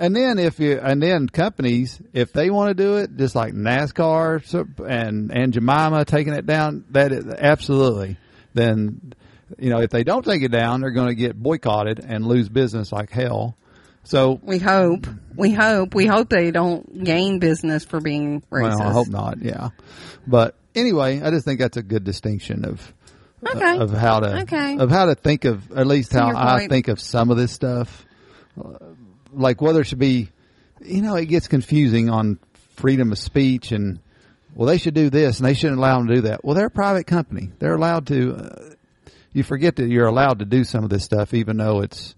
And then if you and then companies if they want to do it just like NASCAR and and Jemima taking it down that is, absolutely then you know if they don't take it down they're going to get boycotted and lose business like hell. So
We hope. We hope. We hope they don't gain business for being racist.
Well, I hope not. Yeah, but anyway, I just think that's a good distinction of
Okay.
of how to
Okay.
of how to think of at least how I think of some of this stuff. Like whether it should be, you know, it gets confusing on freedom of speech and well, they should do this and they shouldn't allow them to do that. Well, they're a private company; they're allowed to. Uh, you forget that you're allowed to do some of this stuff, even though it's.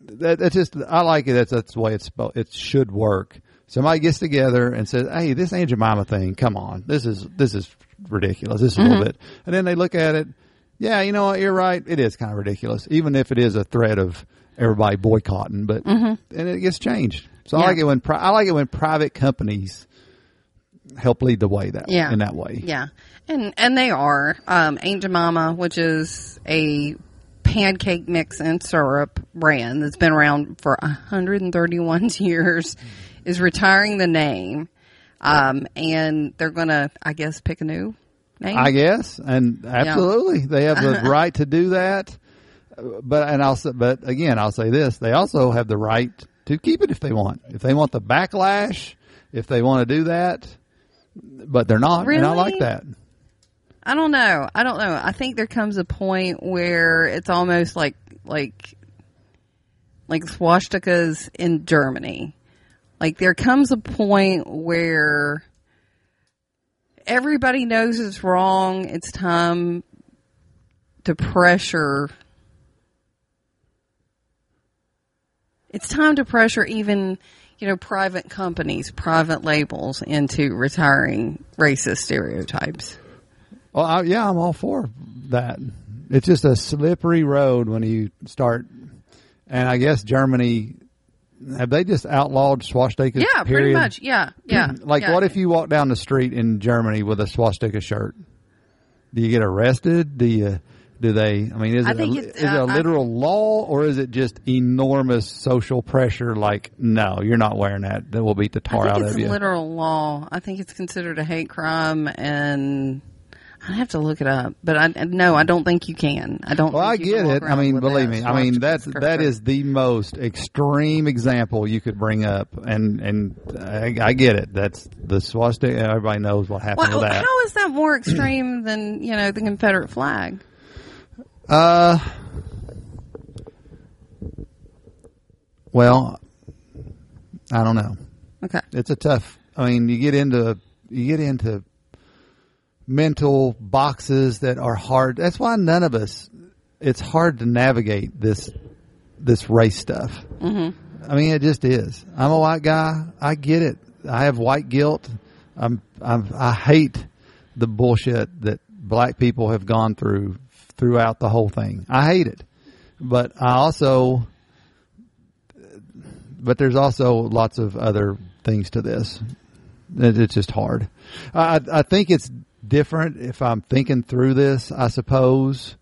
That, that's just I like it. That's that's the way it's it should work. Somebody gets together and says, "Hey, this Aunt Jemima thing, come on, this is this is ridiculous. This is a little bit." And then they look at it. Yeah, you know what? You're right. It is kind of ridiculous, even if it is a threat of everybody boycotting. But and it gets changed. So I like it when pri- I like it when private companies help lead the way that
Yeah.
in that way.
Yeah, and and they are um, Aunt Jemima, which is a pancake mix and syrup brand that's been around for 131 years, is retiring the name, um, and they're gonna, I guess, pick a new name.
I guess, and absolutely, they have the right to do that. But and I'll but again, I'll say this: they also have the right to keep it if they want. If they want the backlash, if they want to do that, but they're not, and I like that.
I don't know. I don't know. I think there comes a point where it's almost like like like swastikas in Germany. Like there comes a point where everybody knows it's wrong. It's time to pressure. It's time to pressure even, you know, private companies, private labels into retiring racist stereotypes.
Well, I, yeah, I'm all for that. It's just a slippery road when you start, and I guess Germany have they just outlawed swastikas?
Yeah, pretty much. Yeah, yeah.
Like,
yeah.
what if you walk down the street in Germany with a swastika shirt? Do you get arrested? Do you? Do they? I mean, is
I
it a, is
it's,
it a
uh,
literal law or is it just enormous social pressure? Like, no, you're not wearing that. That will beat the tar out
it's
of you.
literal law. I think it's considered a hate crime, and I have to look it up. But I no, I don't think you can. I don't.
well, I get it. I mean, believe me. I mean, that's that is the most extreme example you could bring up, and and I, I get it. That's the swastika. Everybody knows what happened
Well,
with that.
how is that more extreme than you know the Confederate flag?
Uh, well, I don't know.
Okay.
It's a tough. I mean, you get into you get into mental boxes that are hard. That's why none of us. It's hard to navigate this this race stuff. Mm-hmm. I mean, it just is. I'm a white guy. I get it. I have white guilt. I'm, I'm I hate the bullshit that black people have gone through throughout the whole thing. I hate it, but I also but there's also lots of other things to this. It, it's just hard. I, I think it's different if I'm thinking through this. I suppose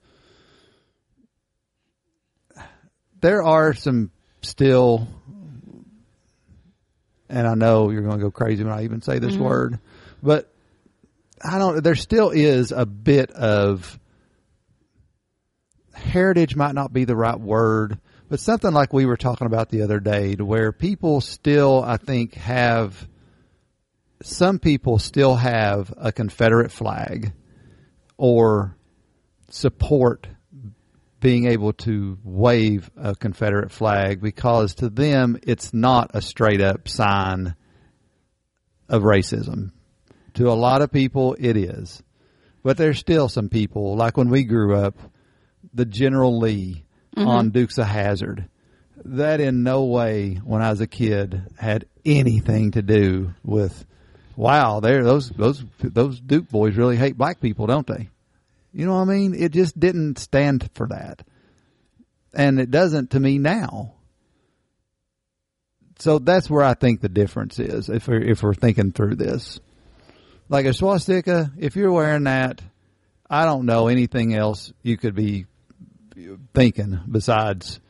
there are some still, and I know you're going to go crazy when I even say this mm-hmm. word, but I don't. There still is a bit of heritage might not be the right word, but something like we were talking about the other day, to where people still, I think, have some people still have a Confederate flag or support being able to wave a Confederate flag because to them it's not a straight up sign of racism. To a lot of people it is. But there's still some people, like when we grew up, the General Lee mm-hmm. on Dukes of Hazard. That in no way, when I was a kid, had anything to do with. Wow, there those those those Duke boys really hate black people, don't they? You know what I mean? It just didn't stand for that, and it doesn't to me now. So that's where I think the difference is. If we're, if we're thinking through this, like a swastika, if you're wearing that, I don't know anything else you could be thinking besides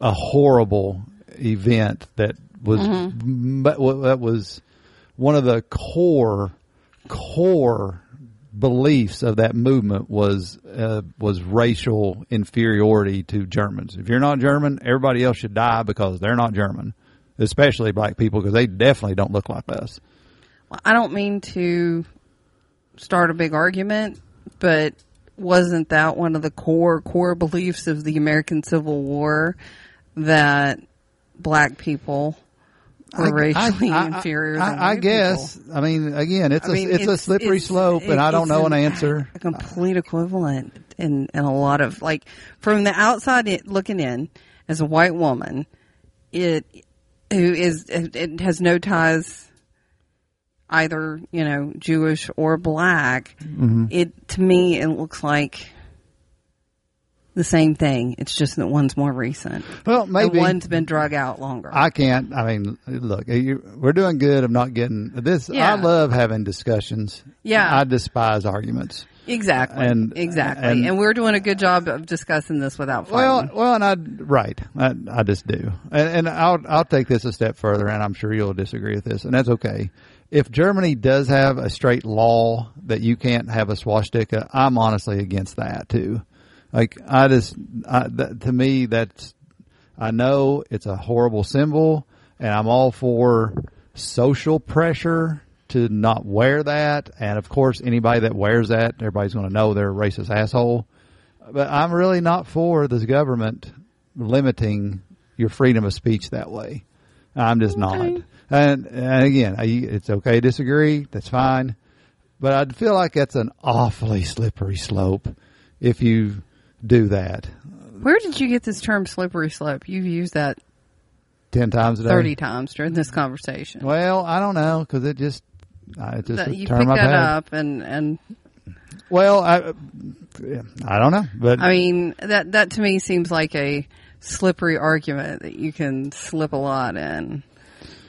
a horrible event that was but that was one of the core core beliefs of that movement was uh, was racial inferiority to Germans. If you're not German, everybody else should die because they're not German, especially black people because they definitely don't look like us.
Well, I don't mean to start a big argument, but wasn't that one of the core core beliefs of the American Civil War that black people were racially inferior?
I,
than
I
white
guess.
people?
I mean, again, it's
I
a
mean,
it's, a slippery
it's-
slope,
it-
and I don't know an,
an-
answer.
A complete equivalent in in a lot of like from the outside it, looking in as a white woman, it who is it has no ties either you know Jewish or black.
Mm-hmm.
It to me it looks like the same thing. It's just that one's more recent.
Well, maybe
and one's been drug out longer.
I can't. I mean, look, you, we're doing good of not getting this.
Yeah.
I love having discussions.
Yeah.
I despise arguments.
exactly,
and-
exactly,
and-
and, we're doing a good job of discussing this without fighting.
Well, well, and I right, I, I just do, and, and I'll I'll take this a step further, and I'm sure you'll disagree with this, and that's okay. If Germany does have a straight law that you can't have a swastika, I'm honestly against that too. Like I just, I, that, to me, that's I know it's a horrible symbol, and I'm all for social pressure to not wear that. And of course, anybody that wears that, everybody's going to know they're a racist asshole. But I'm really not for this government limiting your freedom of speech that way. I'm just not. And, and again, I, it's okay to disagree. That's fine. But I feel like that's an awfully slippery slope if you do that
Where did you get this term slippery slope? You've used that
10 times a day.
30 times during this conversation.
Well, I don't know because it just, it's just
That you picked that up and, and
Well, I, I don't know, but
I mean, that, that to me seems like a slippery argument that you can slip a lot in.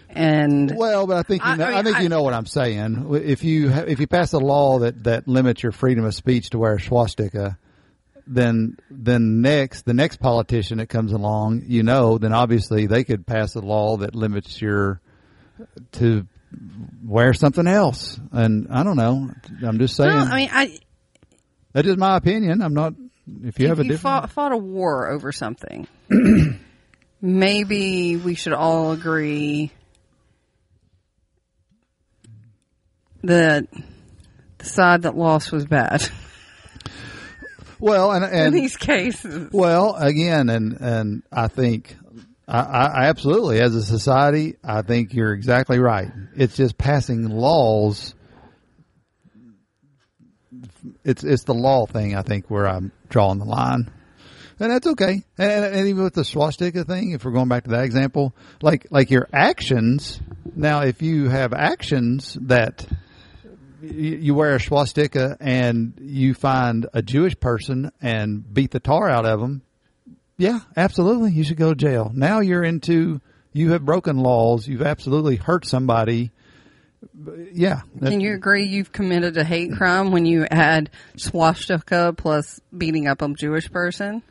And
well, but I think you
I-
know,
I
I, think
I-
you know what I'm saying. If you if you pass a law that that limits your freedom of speech to wear a swastika, then then next the next politician that comes along, you know, then obviously they could pass a law that limits your to wear something else. And I don't know. I'm just saying.
well, I mean, I,
That is my opinion. I'm not. If you have a
you
different,
fought, fought a war over something, maybe we should all agree that the side that lost was bad
well, and
in
and
these cases.
well, again, and and I think I, I I absolutely, as a society, I think you're exactly right. It's just passing laws. It's it's the law thing. I think where I'm drawing the line. And that's okay. And, and even with the swastika thing, if we're going back to that example, like like your actions. Now, if you have actions that you, you wear a swastika and you find a Jewish person and beat the tar out of them, yeah, absolutely, you should go to jail. Now you're into you have broken laws. You've absolutely hurt somebody. Yeah,
Can you agree you've committed a hate crime when you add swastika plus beating up a Jewish person?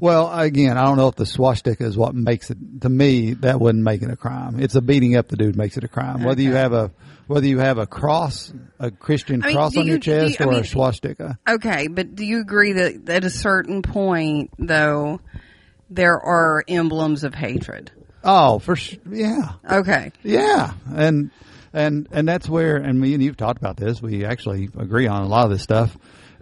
Well, again, I don't know if the swastika is what makes it. To me, that wouldn't make it a crime. It's a beating up the dude makes it a crime. Whether you have a whether you have a cross, a Christian
I mean,
cross on
you-
your
do you-
chest, or
mean-
a swastika.
Okay, but do you agree that at a certain point, though, there are emblems of hatred?
Oh, for sure. Yeah,
Okay.
yeah, and and and that's where and me and you've talked about this. We actually agree on a lot of this stuff.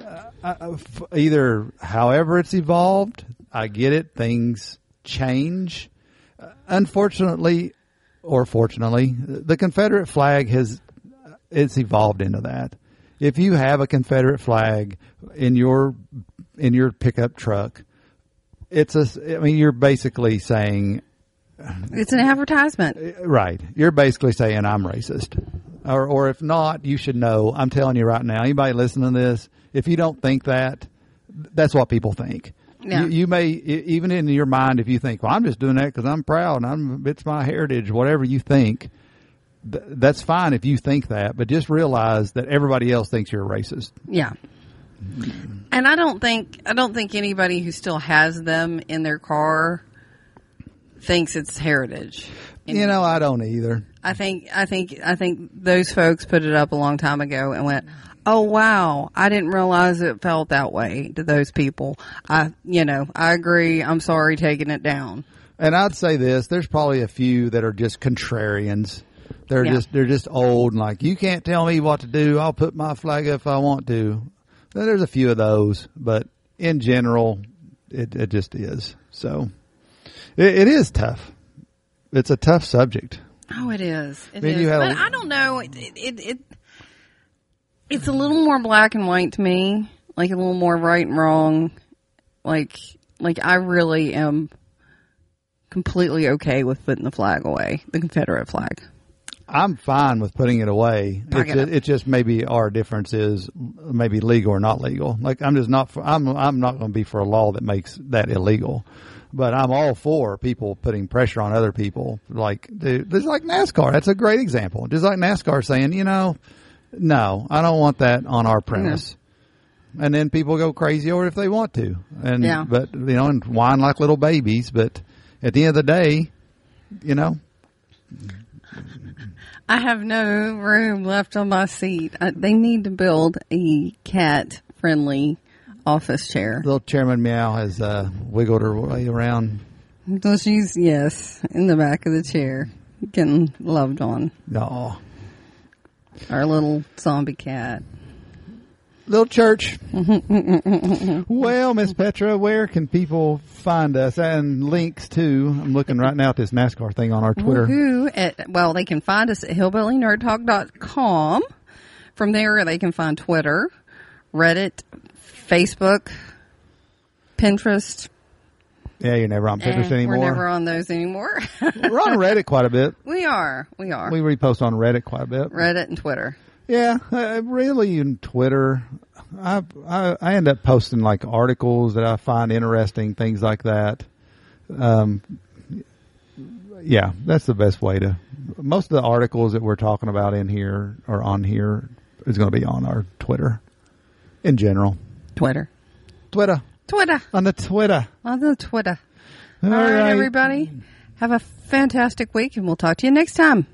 Uh, uh, either however it's evolved, I get it. Things change. Uh, unfortunately, or fortunately, the Confederate flag has it's evolved into that. If you have a Confederate flag in your in your pickup truck, it's a. I mean, you're basically saying
It's an advertisement.
Uh, right. You're basically saying I'm racist. Or, or if not, you should know. I'm telling you right now, anybody listening to this, if you don't think that, that's what people think.
Yeah.
You, you may, even in your mind, if you think, well, I'm just doing that because I'm proud and I'm, it's my heritage, whatever you think, th- that's fine if you think that, but just realize that everybody else thinks you're a racist.
Yeah. And I don't think I don't think anybody who still has them in their car thinks it's heritage.
You know, I don't either.
I think I think I think those folks put it up a long time ago and went, "Oh wow, I didn't realize it felt that way to those people." I, you know, I agree. I'm sorry taking it down.
And I'd say this: there's probably a few that are just contrarians. They're
Yeah.
just they're just old and like you can't tell me what to do. I'll put my flag up if I want to. There's a few of those, but in general, it it just is. So it, it is tough. It's a tough subject.
Oh, it is. It
Maybe
is.
you had
but I don't know. It, it, it it's a little more black and white to me. Like a little more right and wrong. Like like I really am completely okay with putting the flag away, the Confederate flag.
I'm fine with putting it away.
Pack it
just,
up.
it's just maybe our difference is maybe legal or not legal. Like I'm just not. For, I'm I'm not going to be for a law that makes that illegal. But I'm all for people putting pressure on other people. Like dude, just like NASCAR. That's a great example. Just like NASCAR saying, you know, no, I don't want that on our premise. And then people go crazy over it if they want to. And
Yeah.
but you know, and whine like little babies. But at the end of the day, you know,
I have no room left on my seat. I, they need to build a cat friendly office chair.
Little Chairman Meow has uh, wiggled her way around.
So she's yes in the back of the chair, getting loved on.
No,
Our little zombie cat.
little church. well, Miss Petra, where can people find us and links to? I'm looking right now at this NASCAR thing on our Twitter.
Woohoo. At, well, they can find us at hillbillynerdtalk.com. From there, they can find Twitter, Reddit, Facebook, Pinterest.
Yeah, you're never on Pinterest
Eh,
anymore.
We're never on those anymore.
We're on Reddit quite a bit.
we are. We are.
We repost on Reddit quite a bit.
Reddit and Twitter.
Yeah, uh, really in Twitter, I, I I end up posting like articles that I find interesting, things like that. Um, yeah, that's the best way to. Most of the articles that we're talking about in here or on here is going to be on our Twitter, in general.
Twitter.
Twitter
Twitter.
on the Twitter.
On the Twitter.
All
All right,
right.
everybody. Have a fantastic week, and we'll talk to you next time.